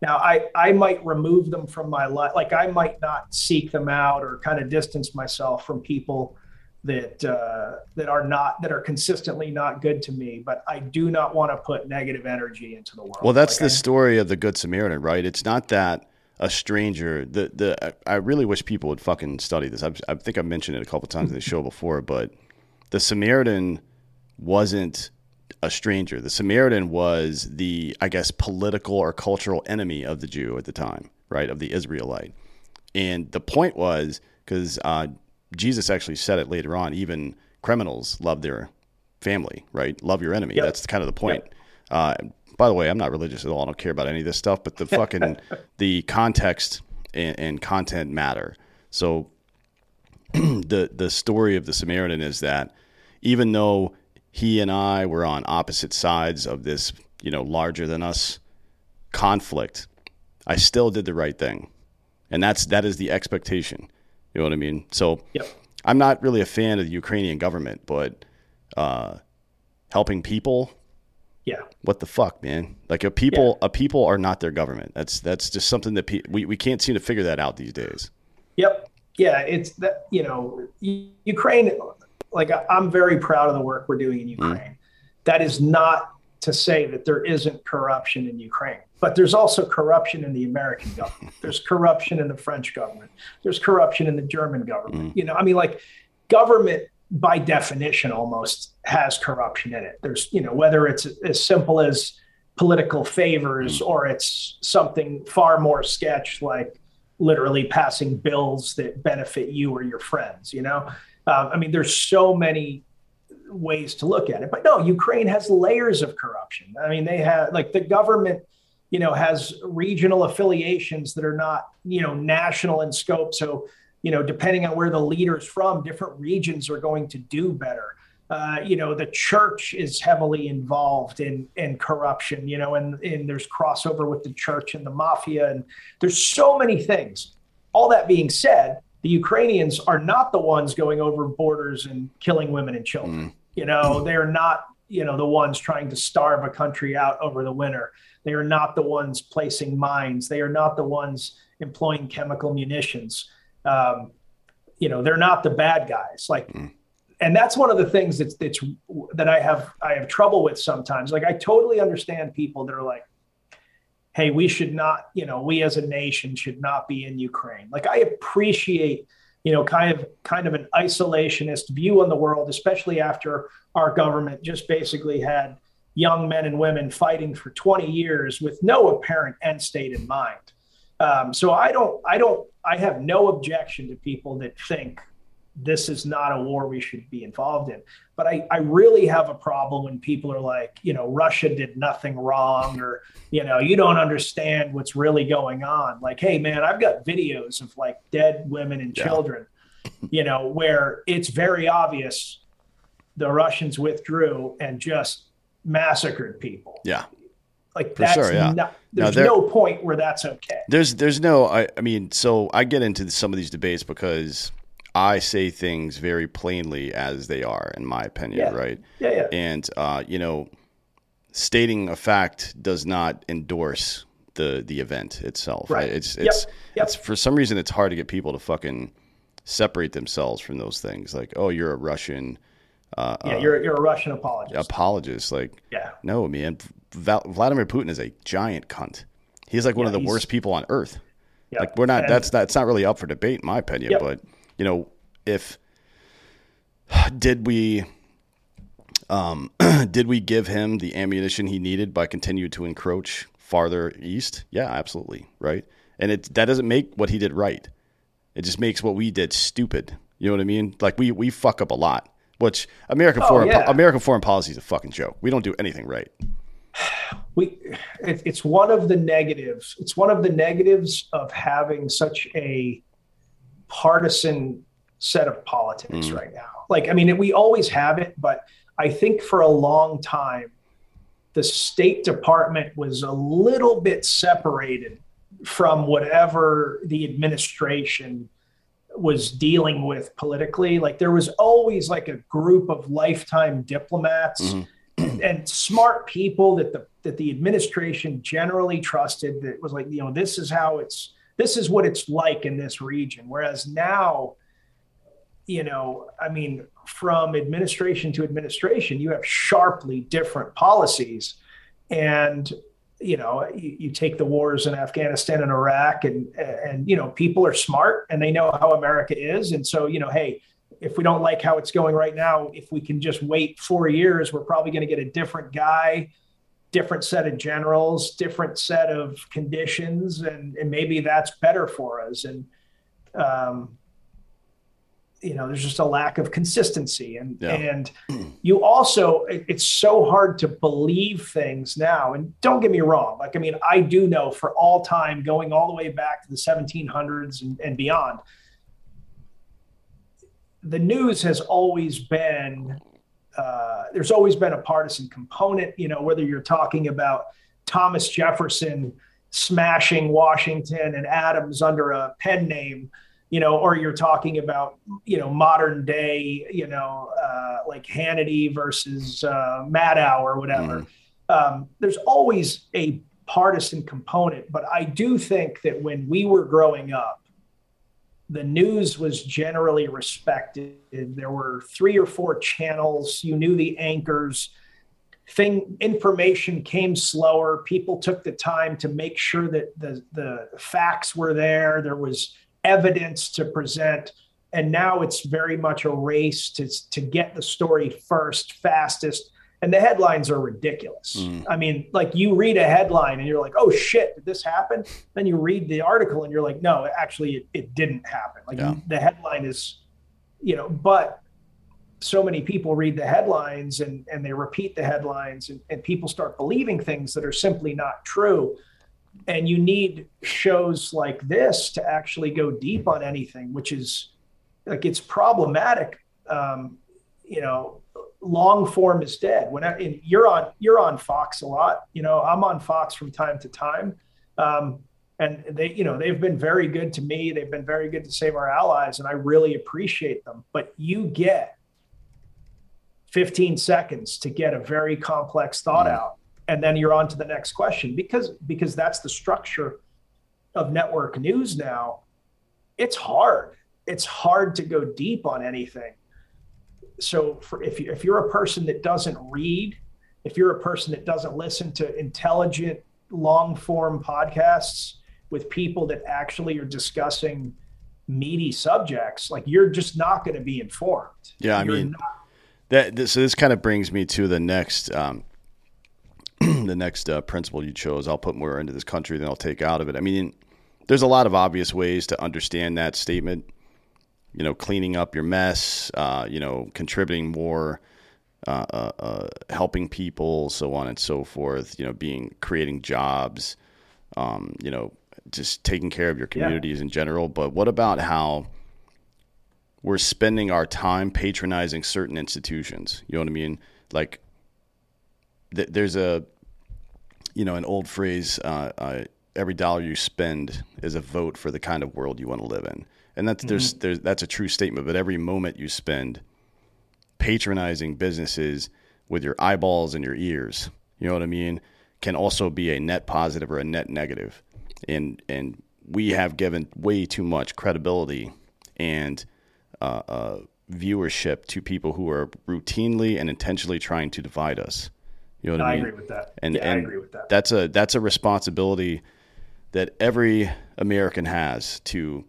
now i i might remove them from my life like i might not seek them out or kind of distance myself from people that uh, that are not that are consistently not good to me but i do not want to put negative energy into the world Well, that's Like, the I- story of the Good Samaritan, right? It's not that a stranger. The the I really wish people would fucking study this. I've, I think I mentioned it a couple times in the show before, but the Samaritan wasn't a stranger. The Samaritan was the I guess political or cultural enemy of the Jew at the time, right? Of the Israelite, and the point was because uh, Jesus actually said it later on. Even criminals love their family, right? Love your enemy. Yep. That's kind of the point. Uh, by the way, I'm not religious at all. I don't care about any of this stuff, but the fucking the context and, and content matter. So the the story of the Samaritan is that even though he and I were on opposite sides of this, you know, larger than us conflict, I still did the right thing, and that's that is the expectation. You know what I mean? So Yep. I'm not really a fan of the Ukrainian government, but uh, helping people yeah what the fuck, man? Like a people, a people are not their government. That's that's just something that pe- we we can't seem to figure that out these days. Yeah, it's that you know, Ukraine. Like I'm very proud of the work we're doing in mm-hmm. Ukraine. That is not to say that there isn't corruption in Ukraine, but there's also corruption in the American government. There's corruption in the French government. There's corruption in the German government. Mm-hmm. You know, I mean, like government by definition almost has corruption in it. There's, you know, whether it's as simple as political favors mm-hmm. or it's something far more sketch like literally passing bills that benefit you or your friends you know? Um, i mean there's so many ways to look at it but no ukraine has layers of corruption. I mean they have like the government you know has regional affiliations that are not you know national in scope. So you know depending on where the leader's from different regions are going to do better uh, you know the church is heavily involved in in corruption you know and, and there's crossover with the church and the mafia and there's so many things. All that being said the ukrainians are not the ones going over borders and killing women and children. You know they're not you know the ones trying to starve a country out over the winter. They are not the ones placing mines. They are not the ones employing chemical munitions. Um, you know they're not the bad guys. Like and that's one of the things that's that's that I have I have trouble with sometimes. Like I totally understand people that are like, "Hey, we should not, you know, we as a nation should not be in Ukraine." Like I appreciate, you know, kind of kind of an isolationist view on the world, especially after our government just basically had young men and women fighting for 20 years with no apparent end state in mind. Um, so I don't, I don't, I have no objection to people that think this is not a war we should be involved in. But I, I really have a problem when people are like, you know, Russia did nothing wrong, or, you know, you don't understand what's really going on. Like, hey, man, I've got videos of like dead women and children, you know, where it's very obvious the Russians withdrew and just massacred people. Yeah. Like, For that's sure, yeah. not, there's they're- no point where that's okay. There's there's no I, I mean so I get into some of these debates because I say things very plainly as they are in my opinion, Yeah. right? Yeah, yeah. And uh, you know, stating a fact does not endorse the the event itself, right? Right. It's it's Yep. it's for some reason it's hard to get people to fucking separate themselves from those things. Like, oh, you're a Russian uh, Yeah, you're, you're a Russian apologist. apologist. Like, Yeah. no, man. Val- Vladimir Putin is a giant cunt. He's like one Yeah, of the worst people on earth. Yeah. Like we're not. And- that's that's not really up for debate, in my opinion. Yep. But you know, if did we, um, did we give him the ammunition he needed by continuing to encroach farther east? Yeah, absolutely, right. And it that doesn't make what he did right. It just makes what we did stupid. You know what I mean? Like we we fuck up a lot. Which American Oh, foreign yeah. American foreign policy is a fucking joke. We don't do anything right. we it, it's one of the negatives it's one of the negatives of having such a partisan set of politics mm. right now. Like i mean we always have it but i think for a long time the state department was a little bit separated from whatever the administration was dealing with politically. Like there was always like a group of lifetime diplomats mm-hmm. and smart people that the that the administration generally trusted that was like you know this is how it's this is what it's like in this region. Whereas now you know i mean from administration to administration you have sharply different policies. And you know you, you take the wars in afghanistan and iraq and and you know people are smart and they know how america is. And so you know hey if we don't like how it's going right now, if we can just wait four years, we're probably going to get a different guy, different set of generals, different set of conditions, and, and maybe that's better for us. And um, you know, there's just a lack of consistency, and Yeah. and you also, it- it's so hard to believe things now. And don't get me wrong, like I mean, I do know for all time, going all the way back to the 1700s and, and beyond the news has always been uh, there's always been a partisan component you know whether you're talking about thomas jefferson smashing washington and adams under a pen name you know or you're talking about you know modern day you know uh, like hannity versus uh, maddow or whatever. Um, there's always a partisan component but i do think that when we were growing up the news was generally respected. There were three or four channels. You knew the anchors. Thing information came slower. People took the time to make sure that the the facts were there. There was evidence to present, and now it's very much a race to to get the story first, fastest. And the headlines are ridiculous. I mean, like you read a headline and you're like, "Oh shit, did this happen?" Then you read the article and you're like, "No, actually, it, it didn't happen." Like Yeah. the headline is, you know, but so many people read the headlines and and they repeat the headlines and, and people start believing things that are simply not true. And you need shows like this to actually go deep on anything, which is like it's problematic. Um, you know, long form is dead. When I, and you're on you're on Fox a lot. You know, I'm on Fox from time to time. Um, and they, you know, they've been very good to me. They've been very good to save our allies, and I really appreciate them. But you get 15 seconds to get a very complex thought out, and then you're on to the next question because because that's the structure of network news now. It's hard. It's hard to go deep on anything so for if you if you're a person that doesn't read, if you're a person that doesn't listen to intelligent long form podcasts with people that actually are discussing meaty subjects, like you're just not going to be informed. Yeah, I You're mean, not- that this, so this kind of brings me to the next um, the next uh, principle you chose. I'll put more into this country than I'll take out of it. I mean, there's a lot of obvious ways to understand that statement. You know, cleaning up your mess. Uh, you know, contributing more. Uh, uh, uh, helping people, so on and so forth. You know, being creating jobs. Um, you know, just taking care of your communities in general. But what about how we're spending our time patronizing certain institutions. You know what I mean? Like, th- there's a, you know, an old phrase: uh, uh, "Every dollar you spend is a vote for the kind of world you want to live in," and that's there's there's that's a true statement. But every moment you spend patronizing businesses with your eyeballs and your ears, you know what I mean, can also be a net positive or a net negative. And and we have given way too much credibility and uh, uh, viewership to people who are routinely and intentionally trying to divide us. You know what I I mean? agree with that. And, yeah, and I agree with that. That's a that's a responsibility that every American has to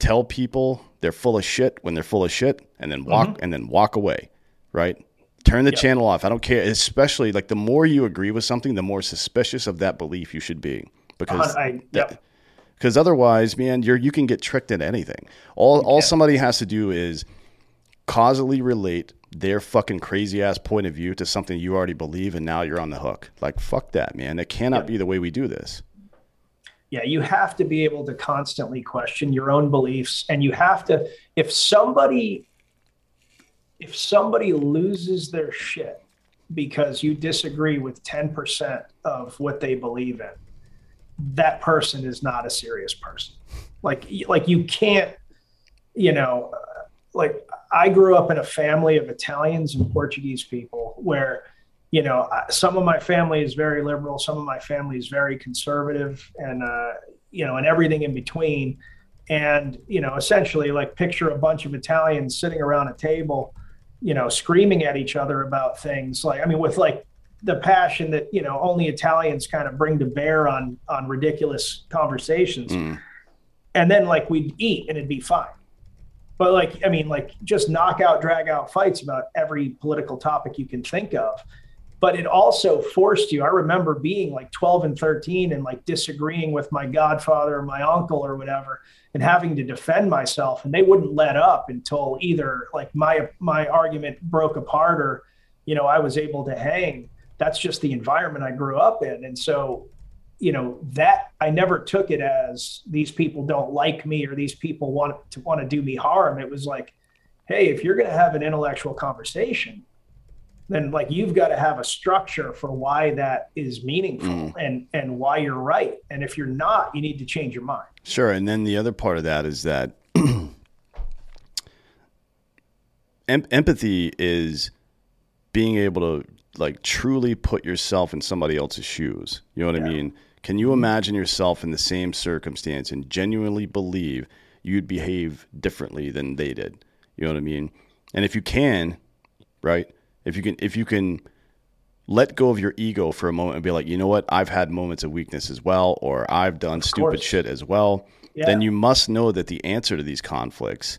tell people they're full of shit when they're full of shit and then walk mm-hmm. and then walk away, right? Turn the yep. channel off. I don't care. Especially like the more you agree with something, the more suspicious of that belief you should be because uh, I, yep. because otherwise, man, you're you can get tricked into anything. All all somebody has to do is causally relate their fucking crazy ass point of view to something you already believe, and now you're on the hook. Like fuck that, man. It cannot yep. be the way we do this yeah you have to be able to constantly question your own beliefs and you have to if somebody if somebody loses their shit because you disagree with 10% of what they believe in that person is not a serious person. Like like you can't you know uh, like i grew up in a family of italians and portuguese people where you know, some of my family is very liberal, some of my family is very conservative, and uh, you know, and everything in between. And you know, essentially, like picture a bunch of Italians sitting around a table, you know, screaming at each other about things. Like, I mean, with like the passion that you know only Italians kind of bring to bear on on ridiculous conversations. Mm. And then like we'd eat and it'd be fine. But like, I mean, like just knockout, drag out fights about every political topic you can think of but it also forced you. I remember being like 12 and 13 and like disagreeing with my godfather or my uncle or whatever and having to defend myself and they wouldn't let up until either like my my argument broke apart or you know I was able to hang. That's just the environment I grew up in and so you know that I never took it as these people don't like me or these people want to want to do me harm. It was like hey, if you're going to have an intellectual conversation, then like you've got to have a structure for why that is meaningful mm. and and why you're right. And if you're not you need to change your mind. Sure. And then the other part of that is that em- empathy is being able to like truly put yourself in somebody else's shoes. You know what yeah. i mean? Can you imagine yourself in the same circumstance and genuinely believe you'd behave differently than they did? You know what i mean? And if you can right if you can if you can let go of your ego for a moment and be like, you know what, I've had moments of weakness as well, or I've done of stupid course. shit as well, yeah. then you must know that the answer to these conflicts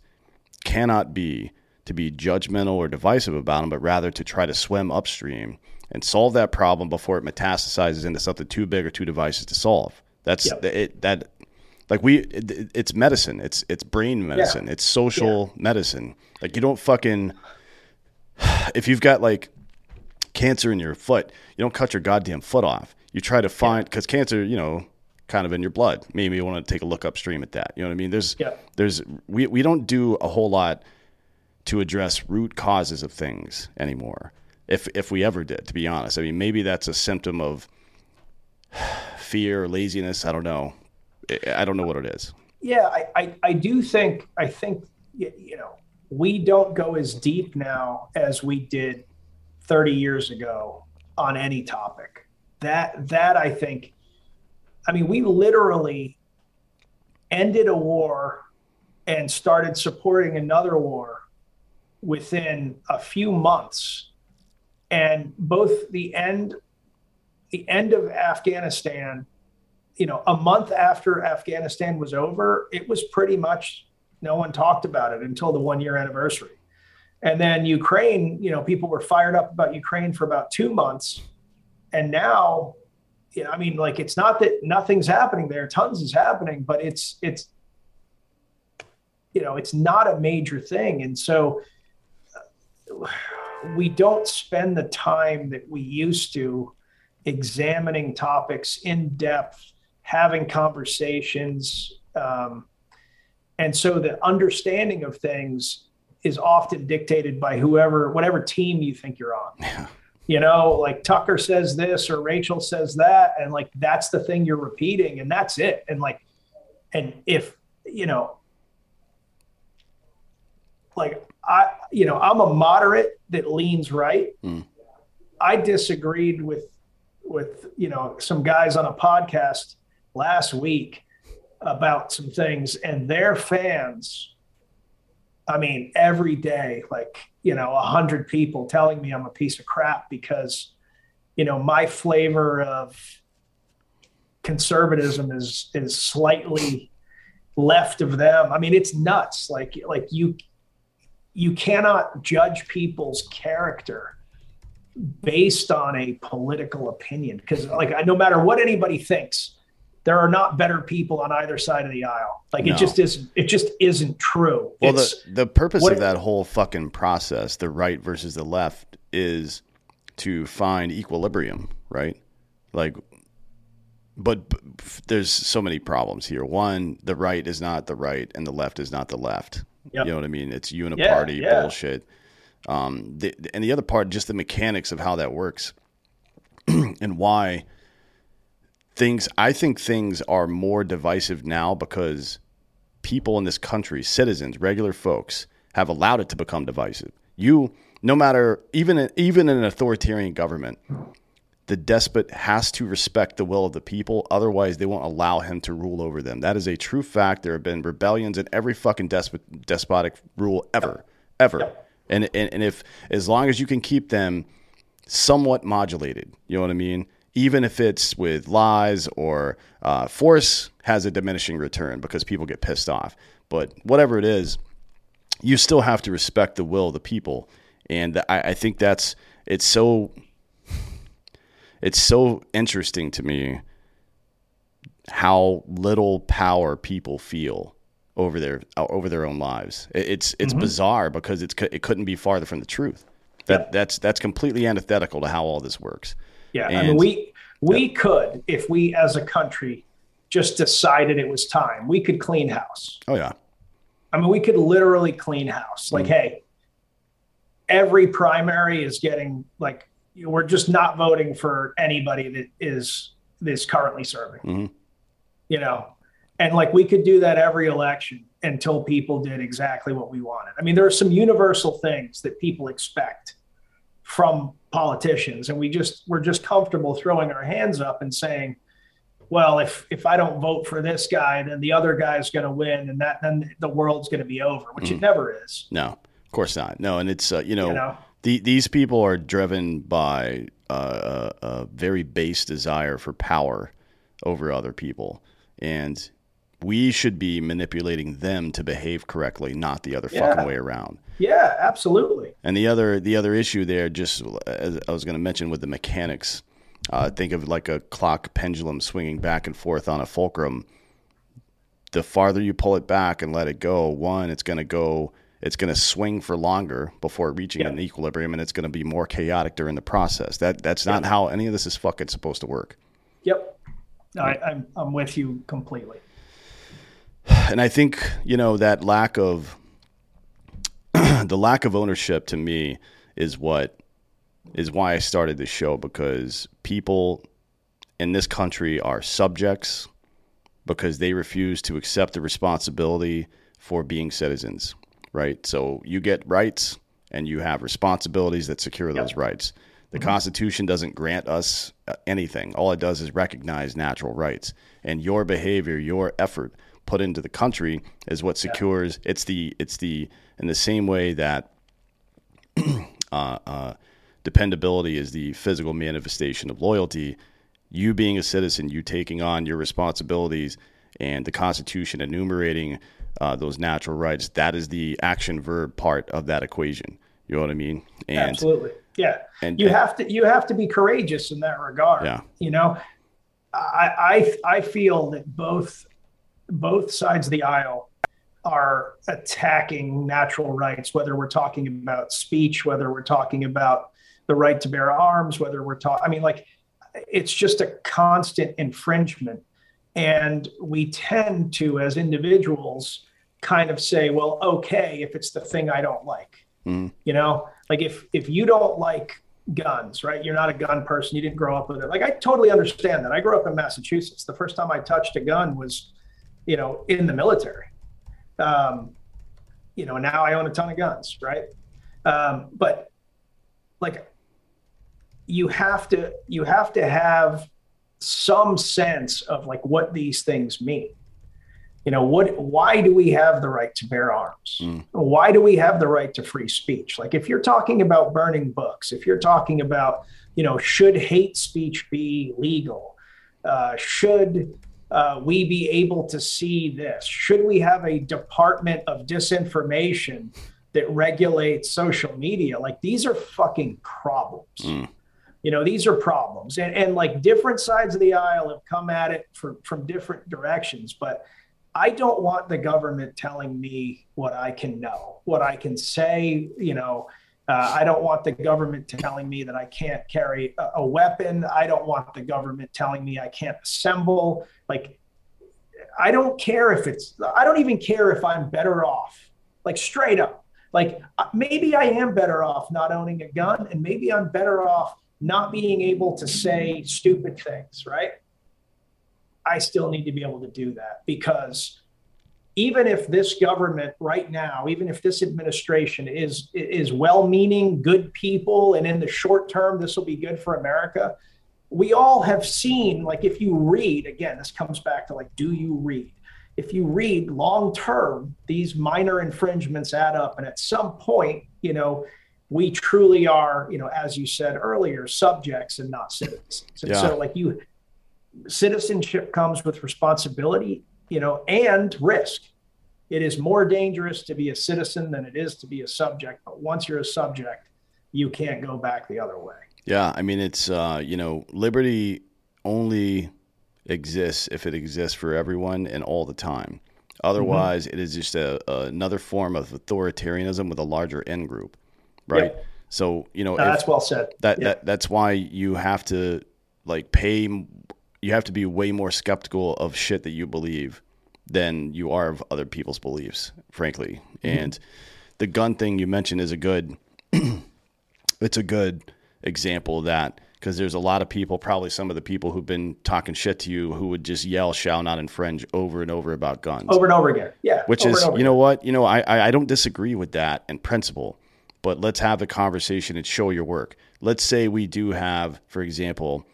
cannot be to be judgmental or divisive about them, but rather to try to swim upstream and solve that problem before it metastasizes into something too big or too divisive to solve. That's yep. it. That like we, it, it's medicine. It's it's brain medicine. Yeah. It's social yeah. medicine. Like you don't fucking if you've got like cancer in your foot, you don't cut your goddamn foot off. You try to find because yeah. cancer, you know, kind of in your blood. Maybe you want to take a look upstream at that. You know what I mean? There's yeah. there's we we don't do a whole lot to address root causes of things anymore. If if we ever did, to be honest. I mean, maybe that's a symptom of fear, laziness. I don't know. I don't know what it is. Yeah, I, I, I do think I think you know we don't go as deep now as we did 30 years ago on any topic. That that I think I mean we literally ended a war and started supporting another war within a few months and both the end the end of Afghanistan you know a month after Afghanistan was over it was pretty much no one talked about it until the one year anniversary. And then Ukraine, you know, people were fired up about Ukraine for about two months. And now, you know, I mean, like it's not that nothing's happening there, tons is happening, but it's, it's, you know, it's not a major thing. And so uh, we don't spend the time that we used to examining topics in depth, having conversations. Um, and so the understanding of things is often dictated by whoever, whatever team you think you're on. Yeah. You know, like Tucker says this or Rachel says that, and like that's the thing you're repeating, and that's it. And like, and if you know, like I, you know, I'm a moderate that leans right. Mm. I disagreed with with you know some guys on a podcast last week about some things and their fans i mean every day like you know a hundred people telling me i'm a piece of crap because you know my flavor of conservatism is is slightly left of them. I mean, it's nuts. Like like you you cannot judge people's character based on a political opinion because like no matter what anybody thinks there are not better people on either side of the aisle like no. it just is it just isn't true well the, the purpose of that whole fucking process the right versus the left is to find equilibrium right like but, but there's so many problems here one the right is not the right and the left is not the left Yep. You know what I mean? It's uniparty yeah, yeah. bullshit. Um, the, and the other part, just the mechanics of how that works and why things, I think things are more divisive now because people in this country, citizens, regular folks, have allowed it to become divisive. You, no matter, even, even in an authoritarian government, the despot has to respect the will of the people. Otherwise, they won't allow him to rule over them. That is a true fact. There have been rebellions in every fucking despot, despotic rule ever, ever. And, and, and if, as long as you can keep them somewhat modulated, you know what I mean? Even if it's with lies or uh, force has a diminishing return because people get pissed off. But whatever it is, you still have to respect the will of the people. And I, I think that's, it's so it's so interesting to me how little power people feel over their over their own lives. It's it's mm-hmm. bizarre because it's it couldn't be farther from the truth. That that's that's completely antithetical to how all this works. Yeah, and, I mean we we yeah. could if we as a country just decided it was time. We could clean house. Oh yeah. I mean we could literally clean house. Like mm-hmm. hey, every primary is getting like we're just not voting for anybody that is is currently serving. Mm-hmm. You know, and like we could do that every election until people did exactly what we wanted. I mean, there are some universal things that people expect from politicians, and we just we're just comfortable throwing our hands up and saying, "Well, if if I don't vote for this guy, then the other guy's going to win, and that then the world's going to be over," which mm-hmm. it never is. No, of course not. No, and it's uh, you know. You know the, these people are driven by uh, a, a very base desire for power over other people, and we should be manipulating them to behave correctly, not the other yeah. fucking way around. Yeah, absolutely. And the other the other issue there, just as I was going to mention with the mechanics, uh, think of like a clock pendulum swinging back and forth on a fulcrum. The farther you pull it back and let it go, one, it's going to go it's going to swing for longer before reaching an equilibrium, and it's going to be more chaotic during the process. That that's not how any of this is fucking supposed to work. Yep, I, I'm I'm with you completely. And I think you know that lack of the lack of ownership to me is what is why I started this show because people in this country are subjects because they refuse to accept the responsibility for being citizens right? So you get rights and you have responsibilities that secure those rights. The mm-hmm. Constitution doesn't grant us uh, anything. All it does is recognize natural rights. And your behavior, your effort put into the country is what secures yep. it's the it's the in the same way that uh, uh, dependability is the physical manifestation of loyalty. You being a citizen, you taking on your responsibilities and the Constitution enumerating uh, those natural rights. That is the action verb part of that equation. You know what I mean? And, Absolutely. Yeah. And you and, have to you have to be courageous in that regard. Yeah. You know, I I I feel that both both sides of the aisle are attacking natural rights, whether we're talking about speech, whether we're talking about the right to bear arms, whether we're talking, I mean, like, it's just a constant infringement and we tend to, as individuals, kind of say, well, okay, if it's the thing I don't like. Mm. You know, like if if you don't like guns, right? You're not a gun person, you didn't grow up with it. Like I totally understand that. I grew up in Massachusetts. The first time I touched a gun was, you know, in the military. Um, you know, now I own a ton of guns, right? Um, but like you have to you have to have some sense of like what these things mean you know what why do we have the right to bear arms mm. why do we have the right to free speech like if you're talking about burning books if you're talking about you know should hate speech be legal Uh, should uh, we be able to see this? Should we have a department of disinformation that regulates social media? Like these are fucking problems. Mm. You know, these are problems, and, and like different sides of the aisle have come at it for, from different directions. But I don't want the government telling me what I can know, what I can say. You know, uh, I don't want the government telling me that I can't carry a, a, weapon. I don't want the government telling me I can't assemble. Like, I don't care if it's, I don't even care if I'm better off, like, straight up. Like, uh, maybe I am better off not owning a gun, and maybe I'm better off not being able to say stupid things, right? I still need to be able to do that because even if this government right now, even if this administration is is well-meaning, good people, and in the short term this will be good for America, we all have seen like if you read again, this comes back to like, do you read? If you read long term, these minor infringements add up, and at some point, you know, we truly are, you know, as you said earlier, subjects and not citizens. And yeah. so, like you, citizenship comes with responsibility you know, and risk. It is more dangerous to be a citizen than it is to be a subject. But once you're a subject, you can't go back the other way. Yeah, I mean, it's uh, you know, liberty only exists if it exists for everyone and all the time. Otherwise, mm-hmm. it is just a, a, another form of authoritarianism with a larger end group, right? Yep. So you know, no, that's well said. That, yep. that that's why you have to like pay you have to be way more skeptical of shit that you believe than you are of other people's beliefs, frankly. Mm-hmm. And the gun thing you mentioned is a good it's a good example of that because there's a lot of people, probably some of the people who've been talking shit to you who would just yell shall not infringe over and over about guns. Over and over again. Yeah. Which is you know what? You know, I I don't disagree with that in principle, but let's have the conversation and show your work. Let's say we do have, for example,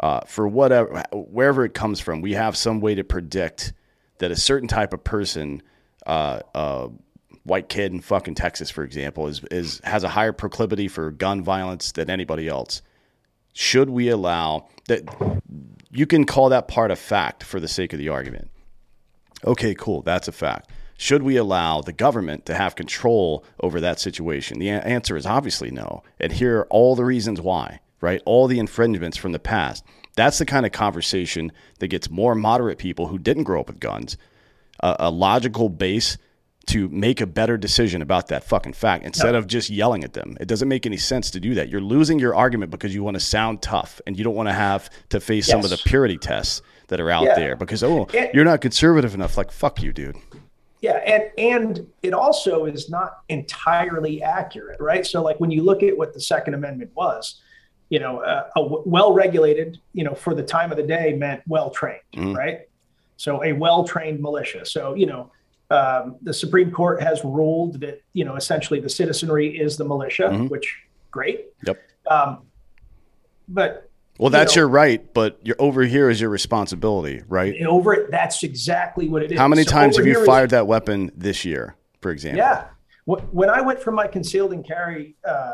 uh, for whatever wherever it comes from, we have some way to predict that a certain type of person, uh, white kid in fucking Texas, for example, is is has a higher proclivity for gun violence than anybody else. Should we allow that? You can call that part a fact for the sake of the argument. Okay, cool, that's a fact. Should we allow the government to have control over that situation? The answer is obviously no. And here are all the reasons why right? All the infringements from the past. That's the kind of conversation that gets more moderate people who didn't grow up with guns a, a logical base to make a better decision about that fucking fact instead of just yelling at them. It doesn't make any sense to do that. You're losing your argument because you want to sound tough and you don't want to have to face yes. some of the purity tests that are out yeah. there because oh, and, you're not conservative enough. Like fuck you, dude. Yeah, and and it also is not entirely accurate, right? So like when you look at what the Second Amendment was, you know, a, a well regulated, you know, for the time of the day meant well trained, mm-hmm. right? So a well trained militia. So, you know, um, the Supreme Court has ruled that, you know, essentially the citizenry is the militia, mm-hmm. which great. Yep. Um, but well, that's you know, your right, but you're over here is your responsibility, right? Over that's exactly what it is. How many so times have you fired is, that weapon this year, for example? Yeah. When I went for my concealed and carry uh,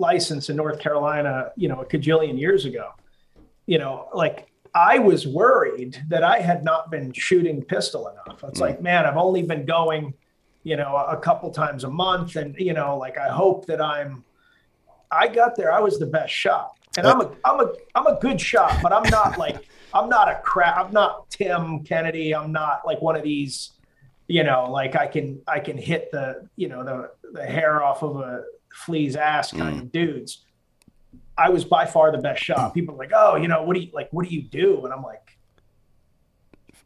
license in North Carolina, you know, a cajillion years ago, you know, like I was worried that I had not been shooting pistol enough. It's mm. like, man, I've only been going, you know, a couple times a month. And, you know, like I hope that I'm, I got there, I was the best shot. And I'm a, I'm a, I'm a good shot, but I'm not like, I'm not a crap. I'm not Tim Kennedy. I'm not like one of these, you know, like I can, I can hit the, you know, the, the hair off of a, flea's ass kind mm. of dudes. I was by far the best shot. People are like, "Oh, you know, what do you like? What do you do?" And I'm like,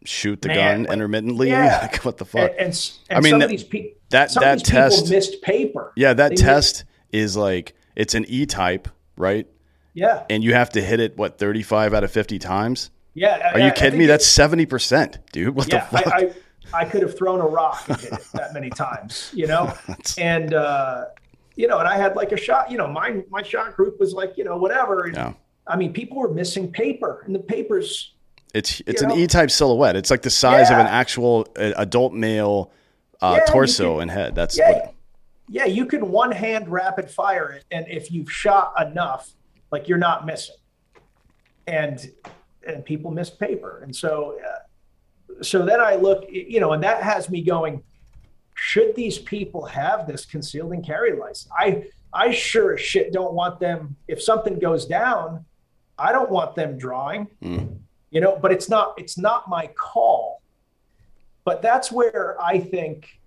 "Shoot the gun like, intermittently." Yeah. like, what the fuck? And, and, and I mean, that, pe- that that test missed paper. Yeah, that they test missed. is like it's an E type, right? Yeah. And you have to hit it what 35 out of 50 times. Yeah. Are I, you kidding me? That's 70 percent, dude. What yeah, the fuck? I, I, could have thrown a rock and hit it that many times, you know? and uh, you know, and I had like a shot, you know, my my shot group was like, you know, whatever. And, yeah. I mean, people were missing paper, and the papers. It's it's an E-type silhouette. It's like the size yeah. of an actual adult male uh, yeah, torso and head. That's yeah, what, yeah. You can one hand rapid fire it, and if you've shot enough, like you're not missing. And and people missed paper. And so, uh, so then I look, you know, and that has me going, should these people have this concealed and carry license? I, I sure as shit don't want them. If something goes down, I don't want them drawing, mm. you know, but it's not, it's not my call. But that's where I think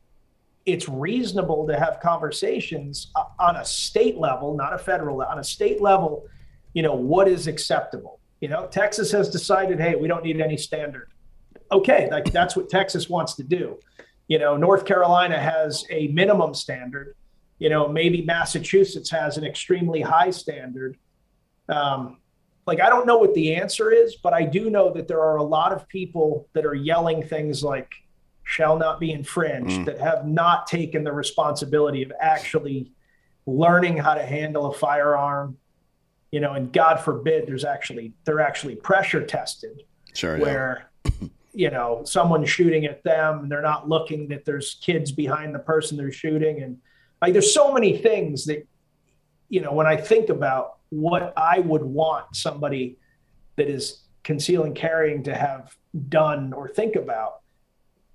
it's reasonable to have conversations uh, on a state level, not a federal, on a state level, you know, what is acceptable? You know, Texas has decided, hey, we don't need any standard. Okay, like that's what Texas wants to do. You know, North Carolina has a minimum standard. You know, maybe Massachusetts has an extremely high standard. Um, like I don't know what the answer is, but I do know that there are a lot of people that are yelling things like shall not be infringed mm. that have not taken the responsibility of actually learning how to handle a firearm you know, and God forbid there's actually they're actually pressure tested. Sure. Where yeah. you know someone shooting at them and they're not looking that there's kids behind the person they're shooting and like there's so many things that you know when I think about what I would want somebody that is concealing carrying to have done or think about,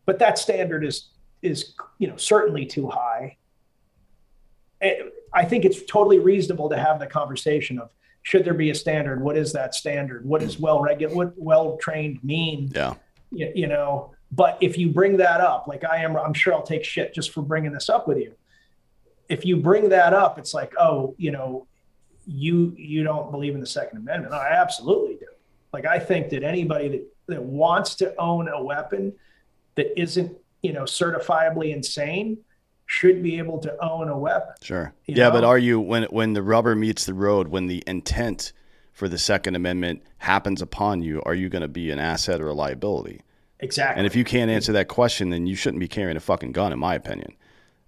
but that standard is is you know certainly too high. Eh, I think it's totally reasonable to have the conversation of should there be a standard? What is that standard? What does well regulated, what well trained mean? Yeah. You, you, know, but if you bring that up, like I am, I'm sure I'll take shit just for bringing this up with you. If you bring that up, it's like, oh, you know, you you don't believe in the Second Amendment. I absolutely do. Like I think that anybody that that wants to own a weapon that isn't, you know, certifiably insane should be able to own a weapon. Sure. Yeah, know? but are you when when the rubber meets the road, when the intent for the Second Amendment happens upon you, are you going to be an asset or a liability? Exactly. And if you can't answer that question, then you shouldn't be carrying a fucking gun, in my opinion.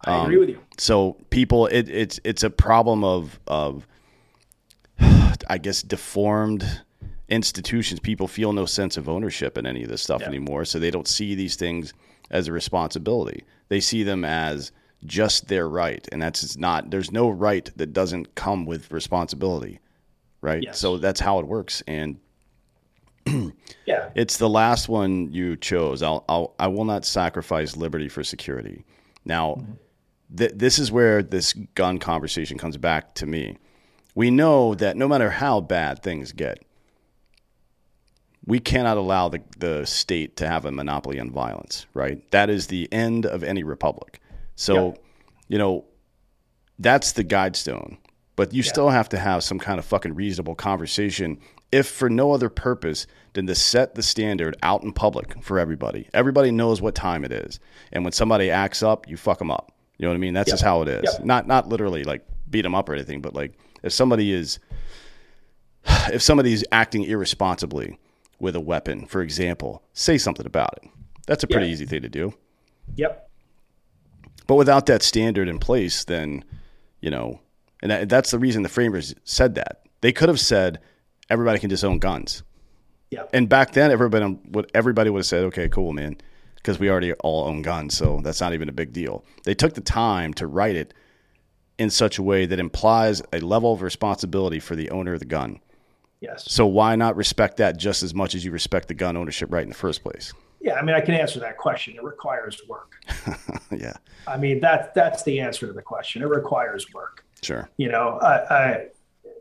I um, agree with you. So people, it, it's it's a problem of of I guess deformed institutions. People feel no sense of ownership in any of this stuff yeah. anymore, so they don't see these things as a responsibility. They see them as just their right, and that's not. There's no right that doesn't come with responsibility, right? Yes. So that's how it works, and yeah, it's the last one you chose. I'll, I'll I will not sacrifice liberty for security. Now, mm-hmm. th- this is where this gun conversation comes back to me. We know that no matter how bad things get, we cannot allow the, the state to have a monopoly on violence, right? That is the end of any republic. So, yep. you know, that's the guidestone. But you yeah. still have to have some kind of fucking reasonable conversation, if for no other purpose than to set the standard out in public for everybody. Everybody knows what time it is, and when somebody acts up, you fuck them up. You know what I mean? That's yep. just how it is. Yep. Not not literally like beat them up or anything, but like if somebody is if somebody's acting irresponsibly with a weapon, for example, say something about it. That's a pretty easy thing to do. Yep. But without that standard in place, then, you know, and that, that's the reason the framers said that. They could have said everybody can just own guns. Yeah. And back then, everybody would everybody would have said, "Okay, cool, man," because we already all own guns, so that's not even a big deal. They took the time to write it in such a way that implies a level of responsibility for the owner of the gun. Yes. So why not respect that just as much as you respect the gun ownership right in the first place? Yeah, I mean, I can answer that question. It requires work. yeah. I mean, that that's the answer to the question. It requires work. Sure. You know, I, I,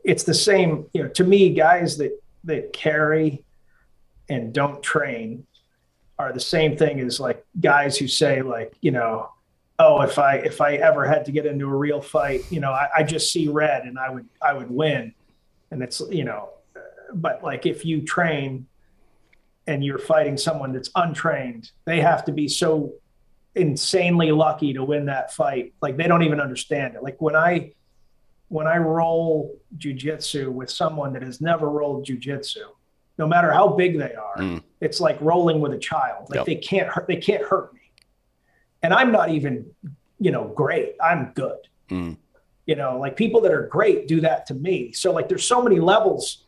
it's the same. You know, to me, guys that that carry and don't train are the same thing as like guys who say like, you know, oh, if I if I ever had to get into a real fight, you know, I, I just see red and I would I would win. And it's you know, but like if you train and you're fighting someone that's untrained, they have to be so insanely lucky to win that fight. Like they don't even understand it. Like when I when I roll jujitsu with someone that has never rolled jujitsu, no matter how big they are, mm. it's like rolling with a child. Like yep. they can't hurt they can't hurt me. And I'm not even, you know, great. I'm good. Mm. You know, like people that are great do that to me. So like there's so many levels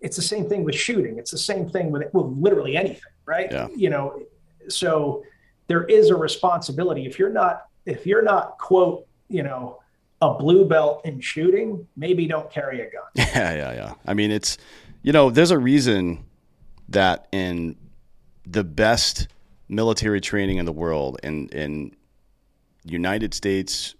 it's the same thing with shooting. It's the same thing with, with literally anything, right? Yeah. You know, so there is a responsibility. If you're not, if you're not quote, you know, a blue belt in shooting, maybe don't carry a gun. Yeah, yeah, yeah. I mean, it's You know, there's a reason that in the best military training in the world, in in United States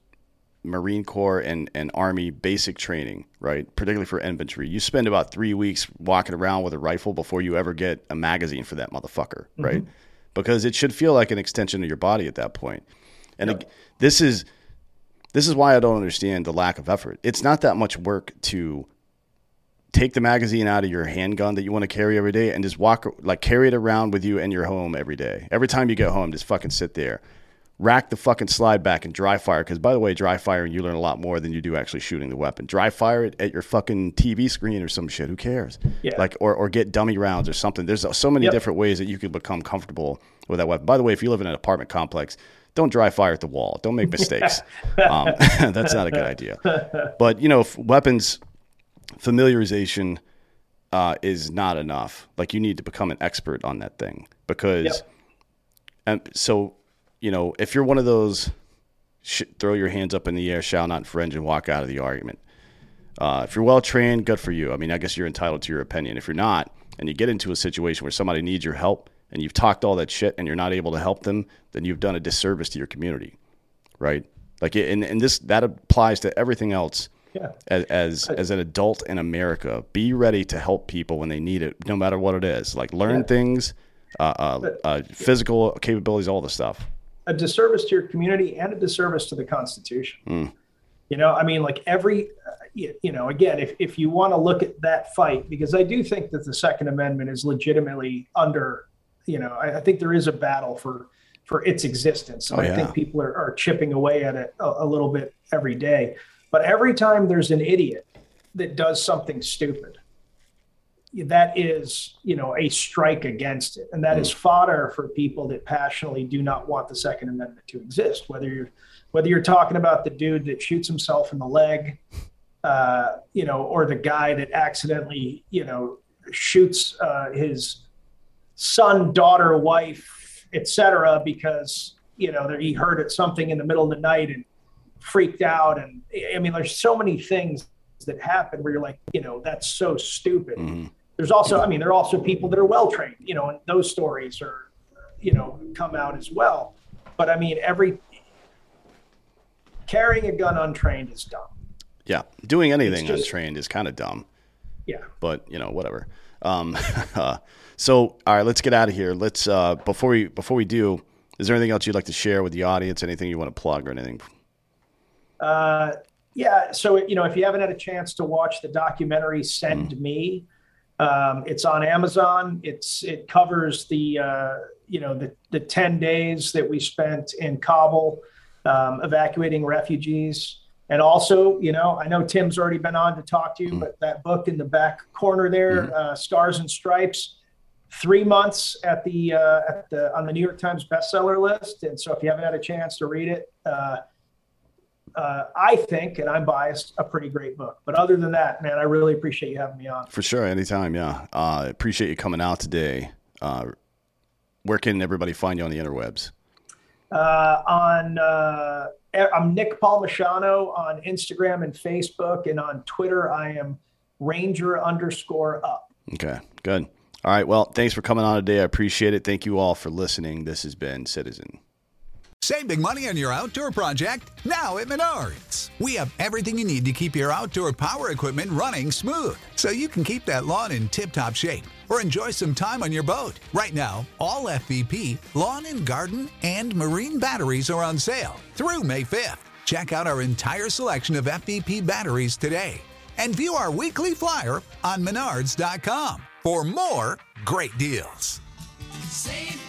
Marine Corps and, and Army basic training, right? Particularly for infantry, you spend about three weeks walking around with a rifle before you ever get a magazine for that motherfucker, mm-hmm. right? Because it should feel like an extension of your body at that point. And yep. it, this is this is why I don't understand the lack of effort. It's not that much work to take the magazine out of your handgun that you want to carry every day and just walk like carry it around with you in your home every day. Every time you get home, just fucking sit there. Rack the fucking slide back and dry fire. Because by the way, dry firing you learn a lot more than you do actually shooting the weapon. Dry fire it at your fucking TV screen or some shit. Who cares? Yeah. Like or or get dummy rounds or something. There's so many yep. different ways that you could become comfortable with that weapon. By the way, if you live in an apartment complex, don't dry fire at the wall. Don't make mistakes. um, that's not a good idea. But you know, weapons familiarization uh, is not enough. Like you need to become an expert on that thing because, yep. and so you know, if you're one of those sh- throw your hands up in the air, shall not infringe, and walk out of the argument. Uh, if you're well trained, good for you. I mean, I guess you're entitled to your opinion. If you're not, and you get into a situation where somebody needs your help, and you've talked all that shit, and you're not able to help them, then you've done a disservice to your community, right? Like, and, and this that applies to everything else yeah. as as, as an adult in America, be ready to help people when they need it, no matter what it is. Like learn yeah. things, uh, uh, uh, physical capabilities, all the stuff. A disservice to your community and a disservice to the Constitution. Mm. You know, I mean, like every, you, you know, again, if if you want to look at that fight, because I do think that the Second Amendment is legitimately under, you know, I, I think there is a battle for for its existence. And oh, yeah. I think people are, are chipping away at it a, a little bit every day. But every time there's an idiot that does something stupid, that is, you know, a strike against it. And that mm. is fodder for people that passionately do not want the Second Amendment to exist. Whether you're whether you're talking about the dude that shoots himself in the leg, uh, you know, or the guy that accidentally, you know, shoots uh, his son, daughter, wife, etc., because you know he heard something in the middle of the night and freaked out. And I mean, there's so many things that happen where you're like, you know, that's so stupid. Mm-hmm. There's also, I mean, there are also people that are well trained, you know, and those stories are, you know, come out as well. But I mean, every carrying a gun untrained is dumb. Yeah, doing anything just, untrained is kind of dumb. Yeah, but you know, whatever. Um, uh, so, all right, let's get out of here. Let's uh, before we before we do, is there anything else you'd like to share with the audience? Anything you want to plug or anything? Uh, yeah, so you know, if you haven't had a chance to watch the documentary "Send mm. Me," um, it's on Amazon. It's it covers the uh, you know the the ten days that we spent in Kabul um, evacuating refugees, and also you know I know Tim's already been on to talk to you, mm. but that book in the back corner there, mm. uh, "Scars and Stripes." Three months at the uh, at the on the New York Times bestseller list, and so if you haven't had a chance to read it, uh, uh, I think, and I'm biased, a pretty great book. But other than that, man, I really appreciate you having me on. For sure, anytime. Yeah, uh, appreciate you coming out today. Uh, where can everybody find you on the interwebs? Uh, on uh, I'm Nick Palmisano on Instagram and Facebook, and on Twitter I am Ranger underscore up. Okay, good. All right. Well, thanks for coming on today. I appreciate it. Thank you all for listening. This has been Citizen. Save big money on your outdoor project now at Menards. We have everything you need to keep your outdoor power equipment running smooth so you can keep that lawn in tip top shape or enjoy some time on your boat. Right now, all FVP, lawn and garden, and marine batteries are on sale through May 5th. Check out our entire selection of FVP batteries today and view our weekly flyer on menards.com for more great deals. Save